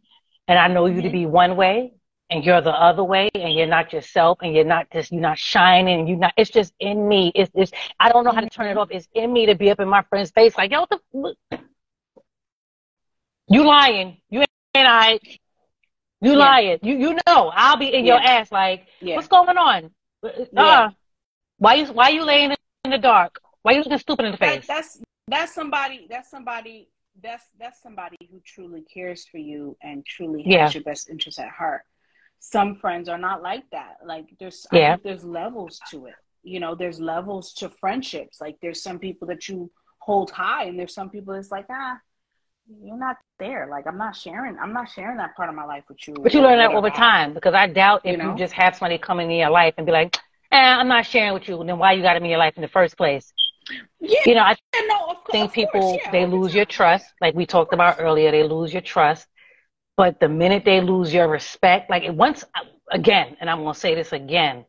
and I know you to be one way, and you're the other way, and you're not yourself, and you're not just you're not shining, and you're not. It's just in me. It's it's. I don't know how to turn it off. It's in me to be up in my friend's face, like yo, what the. You lying? You ain't I. You yeah. lying? You you know I'll be in yeah. your ass like, yeah. what's going on? Uh, why you why you laying in the dark? Why you looking stupid in the face?
That, that's that's somebody. That's somebody. That's that's somebody who truly cares for you and truly has yeah. your best interest at heart. Some friends are not like that. Like there's yeah. there's levels to it. You know, there's levels to friendships. Like there's some people that you hold high, and there's some people that's like ah you're not there. Like I'm not sharing. I'm not sharing that part of my life with you.
But you learn that over time because I doubt if you, know? you just have somebody come into your life and be like, eh, I'm not sharing with you. Then why you got them in your life in the first place?
Yeah,
you know, I
no, of,
think people
course, yeah,
they lose your trust, like we talked about earlier. They lose your trust, but the minute they lose your respect, like once again, and I'm gonna say this again,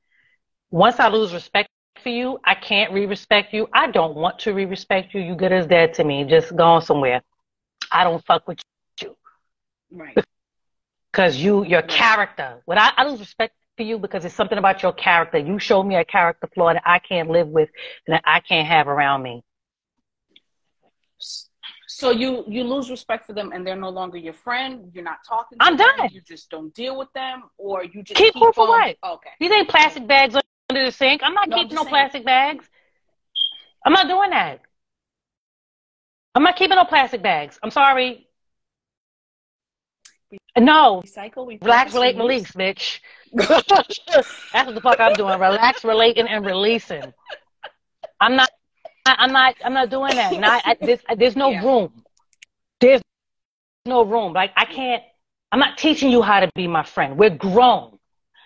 once I lose respect for you, I can't re-respect you. I don't want to re-respect you. You good as dead to me. Just go on somewhere. I don't fuck with you.
Right.
Because you, your character. What I, I lose respect for you because it's something about your character. You show me a character flaw that I can't live with and that I can't have around me.
So you you lose respect for them and they're no longer your friend. You're not talking.
I'm
them,
done.
You just don't deal with them, or you just
keep,
keep
what?
Okay.
These ain't plastic bags under the sink. I'm not no, keeping I'm no saying. plastic bags. I'm not doing that. I'm not keeping no plastic bags. I'm sorry. No.
Recycle,
Relax, relate, release, bitch. That's what the fuck I'm doing. Relax, relating, and releasing. I'm not. I'm not. I'm not doing that. Not I, there's, there's no yeah. room. There's no room. Like I can't. I'm not teaching you how to be my friend. We're grown.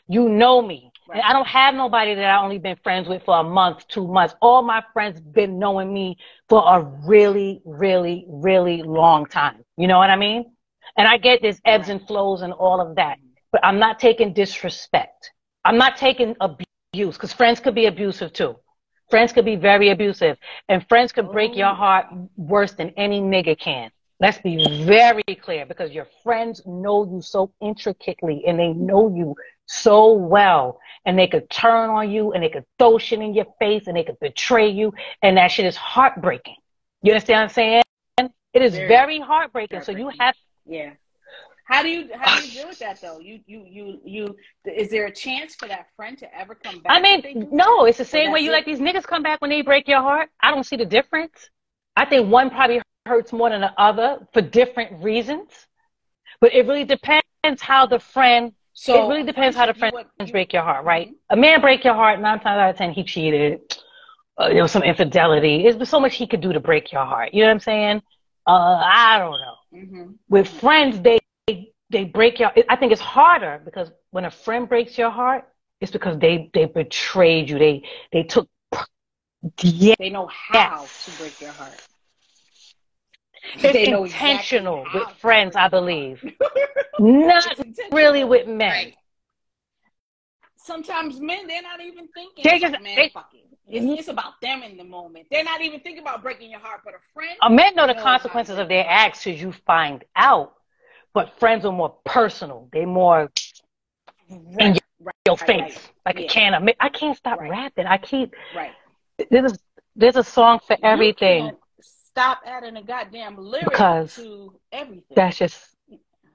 You know me. Right. And I don't have nobody that I only been friends with for a month, two months. All my friends been knowing me for a really, really, really long time. You know what I mean? And I get there's ebbs and flows and all of that. But I'm not taking disrespect. I'm not taking abuse because friends could be abusive too. Friends could be very abusive and friends could break your oh. heart worse than any nigga can. Let's be very clear because your friends know you so intricately and they know you so well and they could turn on you and they could throw shit in your face and they could betray you and that shit is heartbreaking. You understand what I'm saying? It is very, very heartbreaking. heartbreaking. So you have
Yeah. How do you how do you deal with that though? You you you you is there a chance for that friend to ever come back?
I mean, no, it's the same way you it? let these niggas come back when they break your heart. I don't see the difference. I think one probably hurts more than the other for different reasons. But it really depends how the friend so it really depends how the friends you, break your heart, right? Mm-hmm. A man break your heart nine times out of ten he cheated. Uh, there was some infidelity. There's so much he could do to break your heart. You know what I'm saying? Uh, I don't know. Mm-hmm. With friends, they they break your. I think it's harder because when a friend breaks your heart, it's because they they betrayed you. They they took.
Yeah, they know how to break your heart.
It's they intentional exactly with friends, I believe. not really with men. Right.
Sometimes men, they're not even thinking. They just, man, they, fucking. It's, it's, about them in the moment. They're not even thinking about breaking your heart. But a friend,
a men know the consequences of their acts as you find out. But friends are more personal. They more right. in your, right. your face, right. like yeah. a can of. I can't stop rapping. I keep.
Right.
There's a, there's a song for everything.
Stop adding a goddamn lyric because to everything.
That's just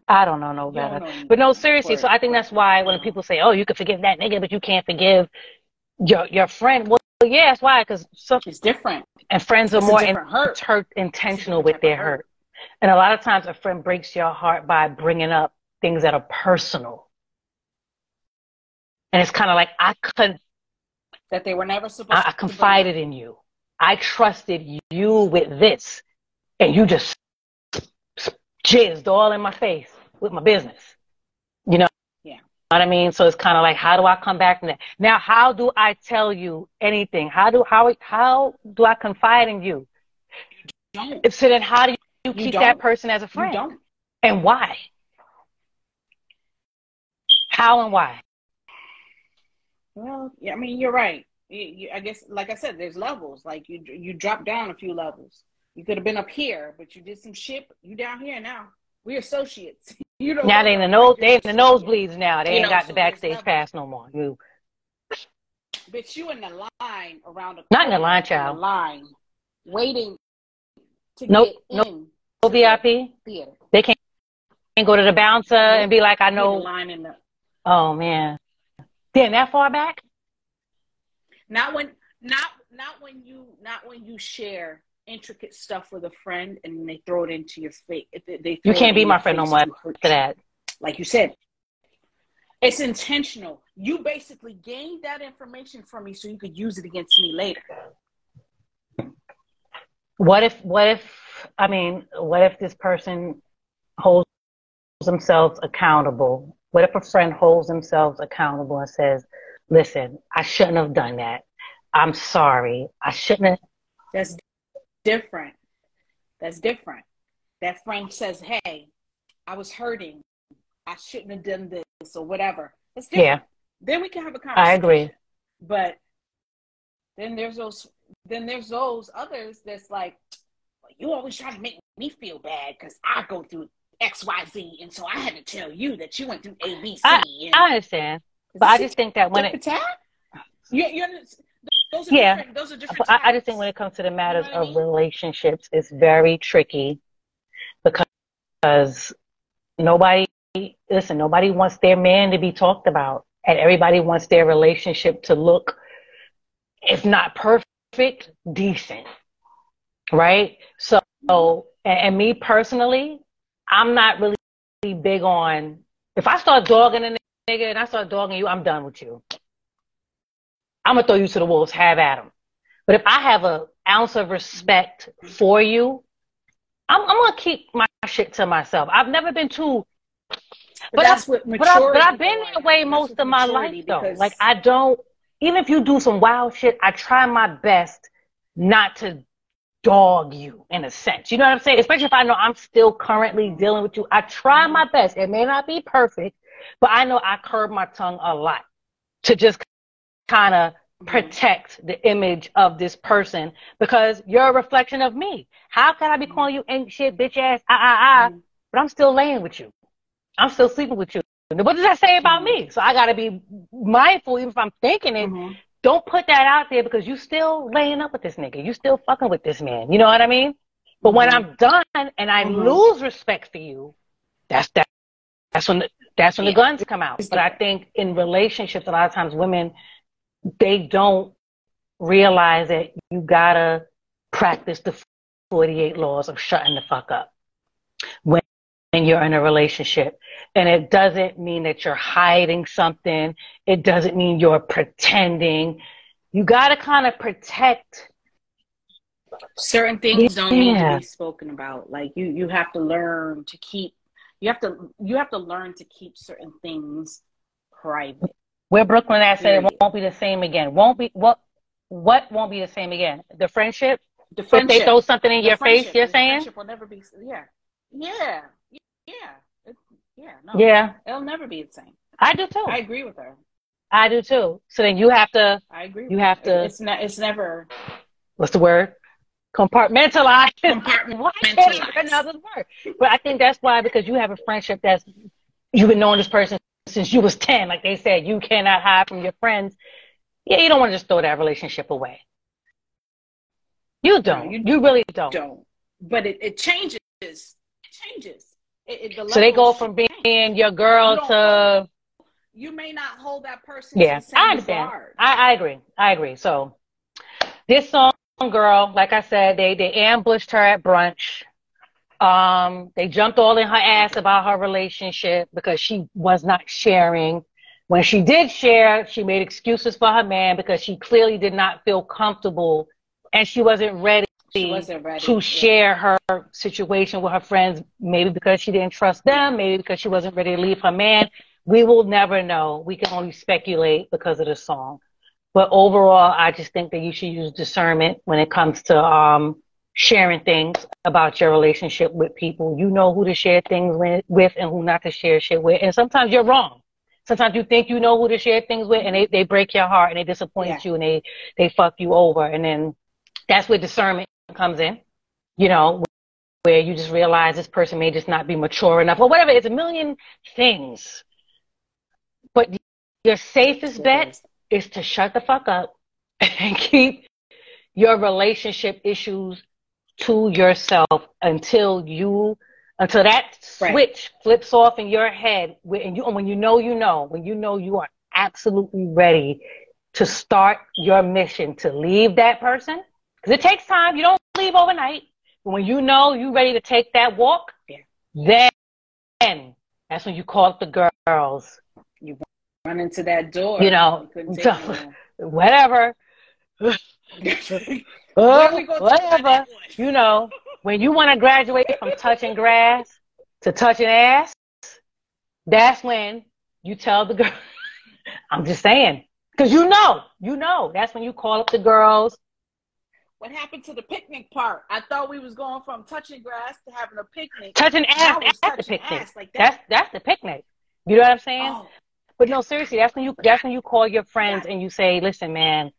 I don't know no better. Know but no, seriously. So I think that's why when people say, "Oh, you can forgive that nigga, but you can't forgive your your friend," well, yeah, that's why because
it's different.
And friends are it's more in, hurt. hurt intentional with their hurt. hurt. And a lot of times, a friend breaks your heart by bringing up things that are personal. And it's kind of like I couldn't.
that they were never supposed.
I, I confided in you. I trusted you with this, and you just jizzed all in my face with my business. You know?
Yeah.
Know what I mean? So it's kind of like, how do I come back from that? Now, how do I tell you anything? How do how how do I confide in you?
Don't.
So then, how do you keep that person as a friend?
You don't.
And why? How and why?
Well, yeah, I mean, you're right. You, you, I guess, like I said, there's levels. Like you, you drop down a few levels. You could have been up here, but you did some shit. You down here now. We are associates.
you don't know. Now they in the nose. They in the nosebleeds now. They you ain't know, got so the backstage pass no more. Mm. You.
But you in the line around the.
Not in the line, child.
The line, waiting to
nope,
get
in. VIP.
Theater.
They can't, can't go to the bouncer nope. and be like, I know.
line in the.
Oh man. Damn, that far back?
Not when, not not when you, not when you share intricate stuff with a friend and they throw it into your face. They,
you can't be my friend no more after that.
Like you said, it's intentional. You basically gained that information from me so you could use it against me later.
What if, what if, I mean, what if this person holds themselves accountable? What if a friend holds themselves accountable and says, listen, I shouldn't have done that. I'm sorry. I shouldn't have.
That's different. That's different. That friend says, hey, I was hurting. I shouldn't have done this or whatever. That's different. Yeah. Then we can have a conversation.
I agree.
But then there's those then there's those others that's like, well, you always try to make me feel bad because I go through X, Y, Z, and so I had to tell you that you went through A, B, C.
I, I understand, but I just think that when it
you, those are
yeah,
those are different. I,
I, just think when it comes to the matters you know of mean? relationships, it's very tricky because nobody listen. Nobody wants their man to be talked about, and everybody wants their relationship to look, if not perfect, decent, right? So, and, and me personally, I'm not really big on if I start dogging a nigga and I start dogging you, I'm done with you. I'm gonna throw you to the wolves, have at them. But if I have an ounce of respect for you, I'm, I'm, gonna keep my shit to myself. I've never been too.
But, that's I've, what
but, I, but I've been that way most of my life though. Like I don't. Even if you do some wild shit, I try my best not to dog you in a sense. You know what I'm saying? Especially if I know I'm still currently dealing with you. I try my best. It may not be perfect, but I know I curb my tongue a lot to just kind of mm-hmm. protect the image of this person because you're a reflection of me. How can I be calling you ain't shit, bitch ass, ah, ah, ah, mm-hmm. but I'm still laying with you. I'm still sleeping with you. What does that say about me? So I got to be mindful, even if I'm thinking it. Mm-hmm. Don't put that out there because you still laying up with this nigga. You still fucking with this man. You know what I mean? But when mm-hmm. I'm done and I mm-hmm. lose respect for you, that's that. That's when the, that's when yeah. the guns come out. But I think in relationships, a lot of times women they don't realize that you gotta practice the 48 laws of shutting the fuck up when you're in a relationship. And it doesn't mean that you're hiding something. It doesn't mean you're pretending. You gotta kind of protect
certain things don't need to be spoken about. Like you, you have to learn to keep, you have to, you have to learn to keep certain things private.
Where Brooklyn at said it won't be the same again. Won't be what? What won't be the same again? The friendship.
The friendship.
If they throw something in the your face, you're saying.
Friendship will never be. Yeah. Yeah. Yeah. Yeah. No.
Yeah.
It'll never be the same.
I do too.
I agree with her.
I do too. So then you have to.
I agree.
You have to.
It's not. It's never.
What's the word? Compartmentalize.
Compartmentalize.
another word. But I think that's why because you have a friendship that's you've been knowing this person since you was 10, like they said, you cannot hide from your friends. Yeah, you don't want to just throw that relationship away. You don't. No, you, you really don't.
Don't. But it, it changes. It changes. It, it, the
so they go from being your girl you to.
You may not hold that person.
Yeah, I understand. I, I agree. I agree. So this song, girl, like I said, they they ambushed her at brunch. Um, they jumped all in her ass about her relationship because she was not sharing. When she did share, she made excuses for her man because she clearly did not feel comfortable and she wasn't ready,
she wasn't ready
to yeah. share her situation with her friends, maybe because she didn't trust them, maybe because she wasn't ready to leave her man. We will never know. We can only speculate because of the song. But overall, I just think that you should use discernment when it comes to um, sharing things about your relationship with people. You know who to share things with and who not to share shit with. And sometimes you're wrong. Sometimes you think you know who to share things with and they, they break your heart and they disappoint yeah. you and they, they fuck you over. And then that's where discernment comes in, you know, where you just realize this person may just not be mature enough or whatever. It's a million things. But your safest bet is to shut the fuck up and keep your relationship issues to yourself until you until that right. switch flips off in your head and you and when you know you know when you know you are absolutely ready to start your mission to leave that person because it takes time you don't leave overnight but when you know you're ready to take that walk then that's when you call up the girls
you run into that door
you know you whatever oh, whatever. You know, when you want to graduate from touching grass to touching ass, that's when you tell the girl. I'm just saying, because you know, you know, that's when you call up the girls.
What happened to the picnic part? I thought we was going from touching grass to having a picnic.
Touching ass at the picnic. Like that. That's that's the picnic. You know what I'm saying? Oh. But no, seriously, that's when you that's when you call your friends and you say, "Listen, man,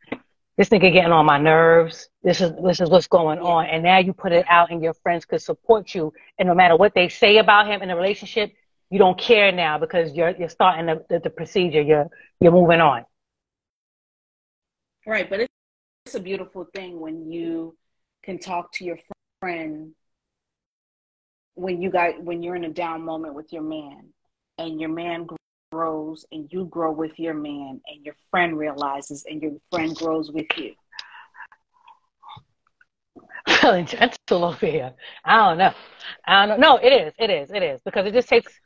this nigga getting on my nerves. This is this is what's going on. And now you put it out and your friends could support you. And no matter what they say about him in the relationship, you don't care now because you're you're starting the, the, the procedure. You're you're moving on.
Right, but it's, it's a beautiful thing when you can talk to your friend when you got when you're in a down moment with your man and your man grows and you grow with your man and your friend realizes and your friend grows with you.
Feeling gentle over here. I don't know. I don't know. No, it is. It is. It is because it just takes.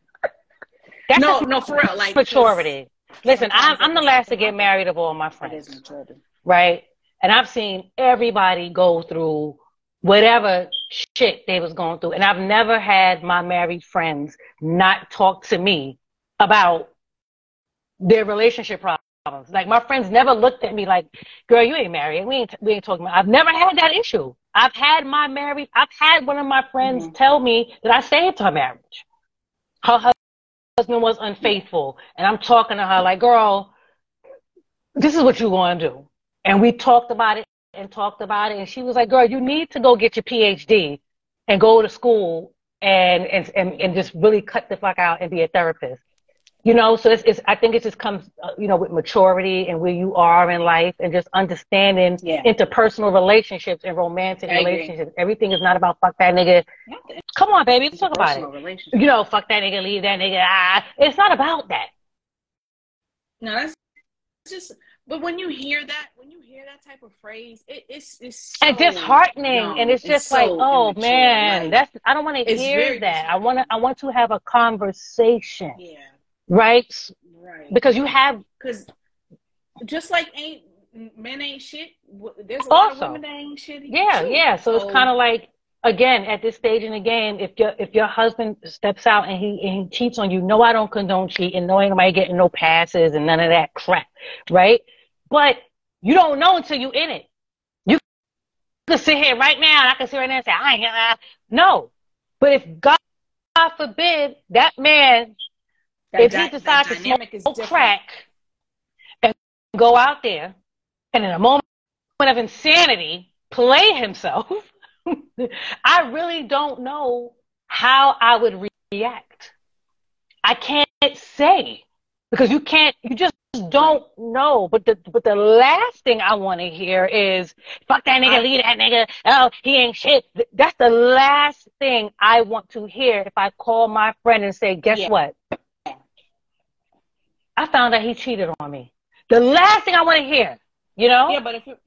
That's no, no, for real. Like
maturity. Listen, I'm, I'm the last to get married of all my friends. Right, and I've seen everybody go through whatever shit they was going through, and I've never had my married friends not talk to me about their relationship problems. Like my friends never looked at me like, "Girl, you ain't married. We ain't we ain't talking about." I've never had that issue. I've had my married. I've had one of my friends mm-hmm. tell me that I saved her marriage. Her husband was unfaithful, and I'm talking to her like, "Girl, this is what you want to do." And we talked about it and talked about it, and she was like, "Girl, you need to go get your PhD and go to school and and and, and just really cut the fuck out and be a therapist." you know so it's, it's i think it just comes uh, you know with maturity and where you are in life and just understanding yeah. interpersonal relationships and romantic I relationships. Agree. everything is not about fuck that nigga. Come on baby let's talk about it. You know fuck that nigga leave that nigga ah. It's not about that.
No that's just but when you hear that when you hear that type of phrase it, it's it's so
and disheartening young. and it's just it's like so oh immature. man like, that's i don't want to hear that i want to i want to have a conversation
yeah
right?
Right.
Because you have
because just like ain't men ain't shit. There's a also, lot of women that ain't shit.
Yeah, too. yeah. So, so it's kind of like again at this stage in the game, if your if your husband steps out and he and he cheats on you, no, I don't condone cheating. No, ain't nobody getting no passes and none of that crap, right? But you don't know until you're in it. You could sit here right now, and I can sit right now and say, I ain't gonna. No, but if God, God forbid that man that if di- he decides to smoke crack and go out there and in a moment of insanity play himself, I really don't know how I would react. I can't say because you can't, you just don't know. But the but the last thing I want to hear is fuck that nigga, leave that nigga. Oh, he ain't shit. That's the last thing I want to hear if I call my friend and say, guess yeah. what? I found out he cheated on me. The last thing I want to hear, you know?
Yeah, but if it, but if, if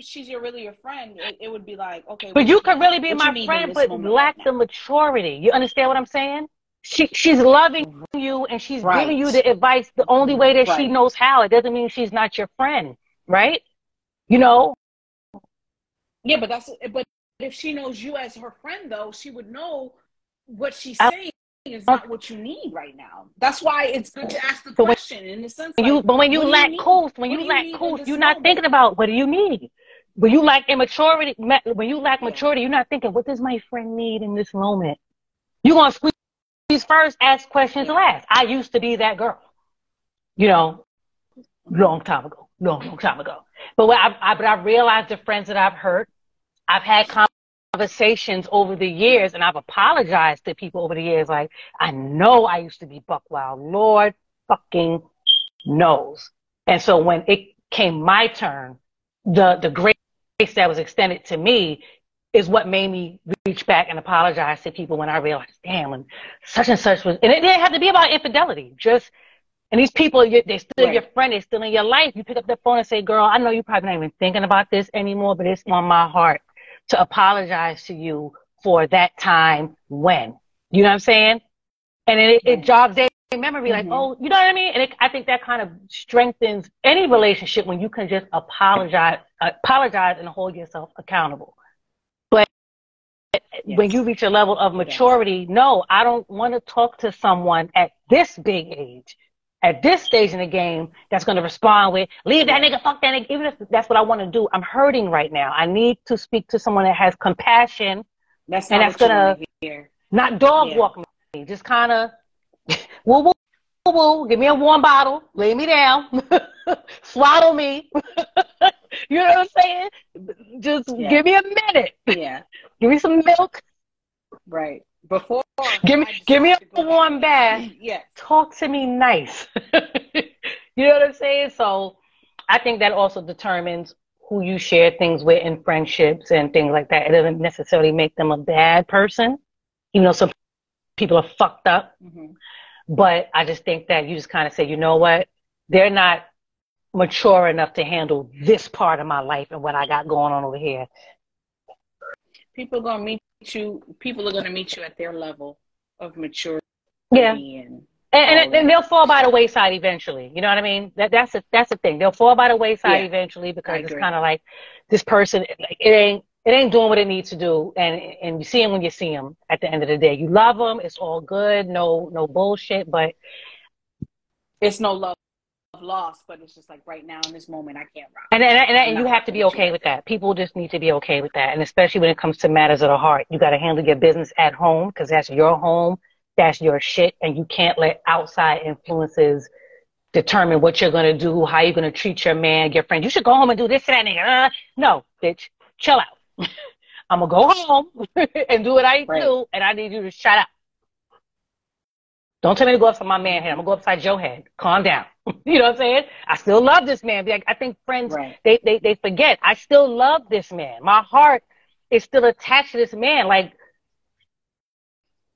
she's your really your friend, it, it would be like okay.
But you could really be my friend, but lack right the maturity. You understand what I'm saying? She she's loving mm-hmm. you and she's right. giving you the advice the only way that right. she knows how. It doesn't mean she's not your friend, right? You know?
Yeah, but that's but if she knows you as her friend though, she would know what she's uh, saying is not what you need right now. That's why it's good to ask the question in the sense.
Like, you, but when you lack cool, when you, you lack cool, you're not moment? thinking about what do you need. When you lack immaturity, when you lack maturity, you're not thinking, what does my friend need in this moment? You're going to squeeze first, ask questions last. I used to be that girl, you know, long time ago, long, long time ago. But what I, I, but I realized the friends that I've hurt, I've had conversations over the years and I've apologized to people over the years. Like, I know I used to be buck wild. Lord fucking knows. And so when it came my turn, the, the grace that was extended to me is what made me reach back and apologize to people when I realized, damn, and such and such was, and it didn't have to be about infidelity. Just, and these people, they're still right. your friend, they're still in your life. You pick up the phone and say, girl, I know you're probably not even thinking about this anymore, but it's on my heart to apologize to you for that time when. You know what I'm saying? And it, it jogs their memory, like, mm-hmm. oh, you know what I mean? And it, I think that kind of strengthens any relationship when you can just apologize, apologize and hold yourself accountable. But yes. when you reach a level of maturity, yes. no, I don't want to talk to someone at this big age at this stage in the game that's going to respond with leave that nigga fuck that nigga even if that's what i want to do i'm hurting right now i need to speak to someone that has compassion
that's and that's going to
not dog yeah. walk me just kind of woo woo woo woo give me a warm bottle lay me down swaddle me you know what i'm saying just yeah. give me a minute
yeah
give me some milk
right before
give me give me a warm bath.
Yeah.
Talk to me nice. you know what I'm saying? So I think that also determines who you share things with in friendships and things like that. It doesn't necessarily make them a bad person. You know, some people are fucked up. Mm-hmm. But I just think that you just kind of say, you know what? They're not mature enough to handle this part of my life and what I got going on over here.
People gonna meet you people are going to meet you at their level of maturity
yeah and and, and, and, they'll fall by the wayside eventually. You know what I mean? That that's a that's the thing. They'll fall by the wayside yeah, eventually because it's kind of like this person. Like, it ain't it ain't doing what it needs to do, and and you see them when you see them. At the end of the day, you love them. It's all good. No no bullshit. But
it's no love lost, but it's just like right now in this moment, I can't rock.
And and, and, and you have to be okay with that. People just need to be okay with that, and especially when it comes to matters of the heart, you got to handle your business at home because that's your home, that's your shit, and you can't let outside influences determine what you're gonna do, how you're gonna treat your man, your friend. You should go home and do this and that. Uh, no, bitch, chill out. I'm gonna go home and do what I right. do, and I need you to shut up. Don't tell me to go upside my man head. I'm gonna go upside your head. Calm down. you know what I'm saying? I still love this man. Like, I think friends right. they, they they forget. I still love this man. My heart is still attached to this man. Like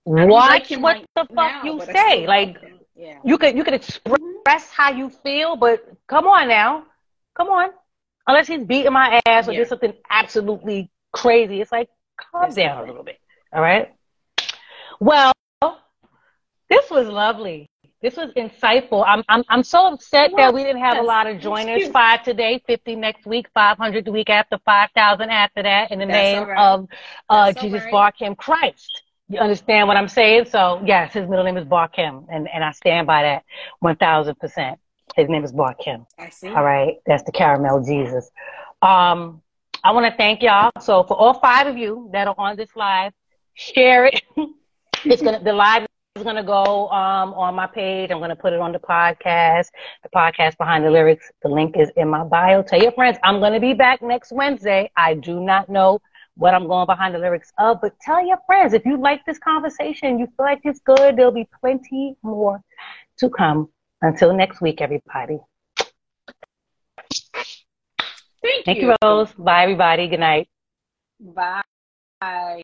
watch like what the fuck now, you say. Like yeah. you could you could express how you feel, but come on now. Come on. Unless he's beating my ass or yeah. did something absolutely crazy. It's like calm down a little bit. All right. Well, this was lovely. This was insightful. I'm I'm I'm so upset yes. that we didn't have a lot of joiners. Five today, fifty next week, five hundred the week after, five thousand after that. In the That's name right. of uh, Jesus right. Barkim Christ. You understand what I'm saying? So yes, his middle name is Barkim, and and I stand by that one thousand percent. His name is Barkim.
I see.
All right, that's the caramel Jesus. Um, I want to thank y'all. So for all five of you that are on this live, share it. it's gonna the live is to go um, on my page. I'm to put it on the podcast, the podcast behind the lyrics. The link is in my bio. Tell your friends I'm to be back next Wednesday. I do not know what I'm going behind the lyrics of, but tell your friends if you like this conversation, you feel like it's good, there'll be plenty more to come. Until next week, everybody.
Thank,
Thank you. you, Rose. Bye, everybody. Good night.
Bye.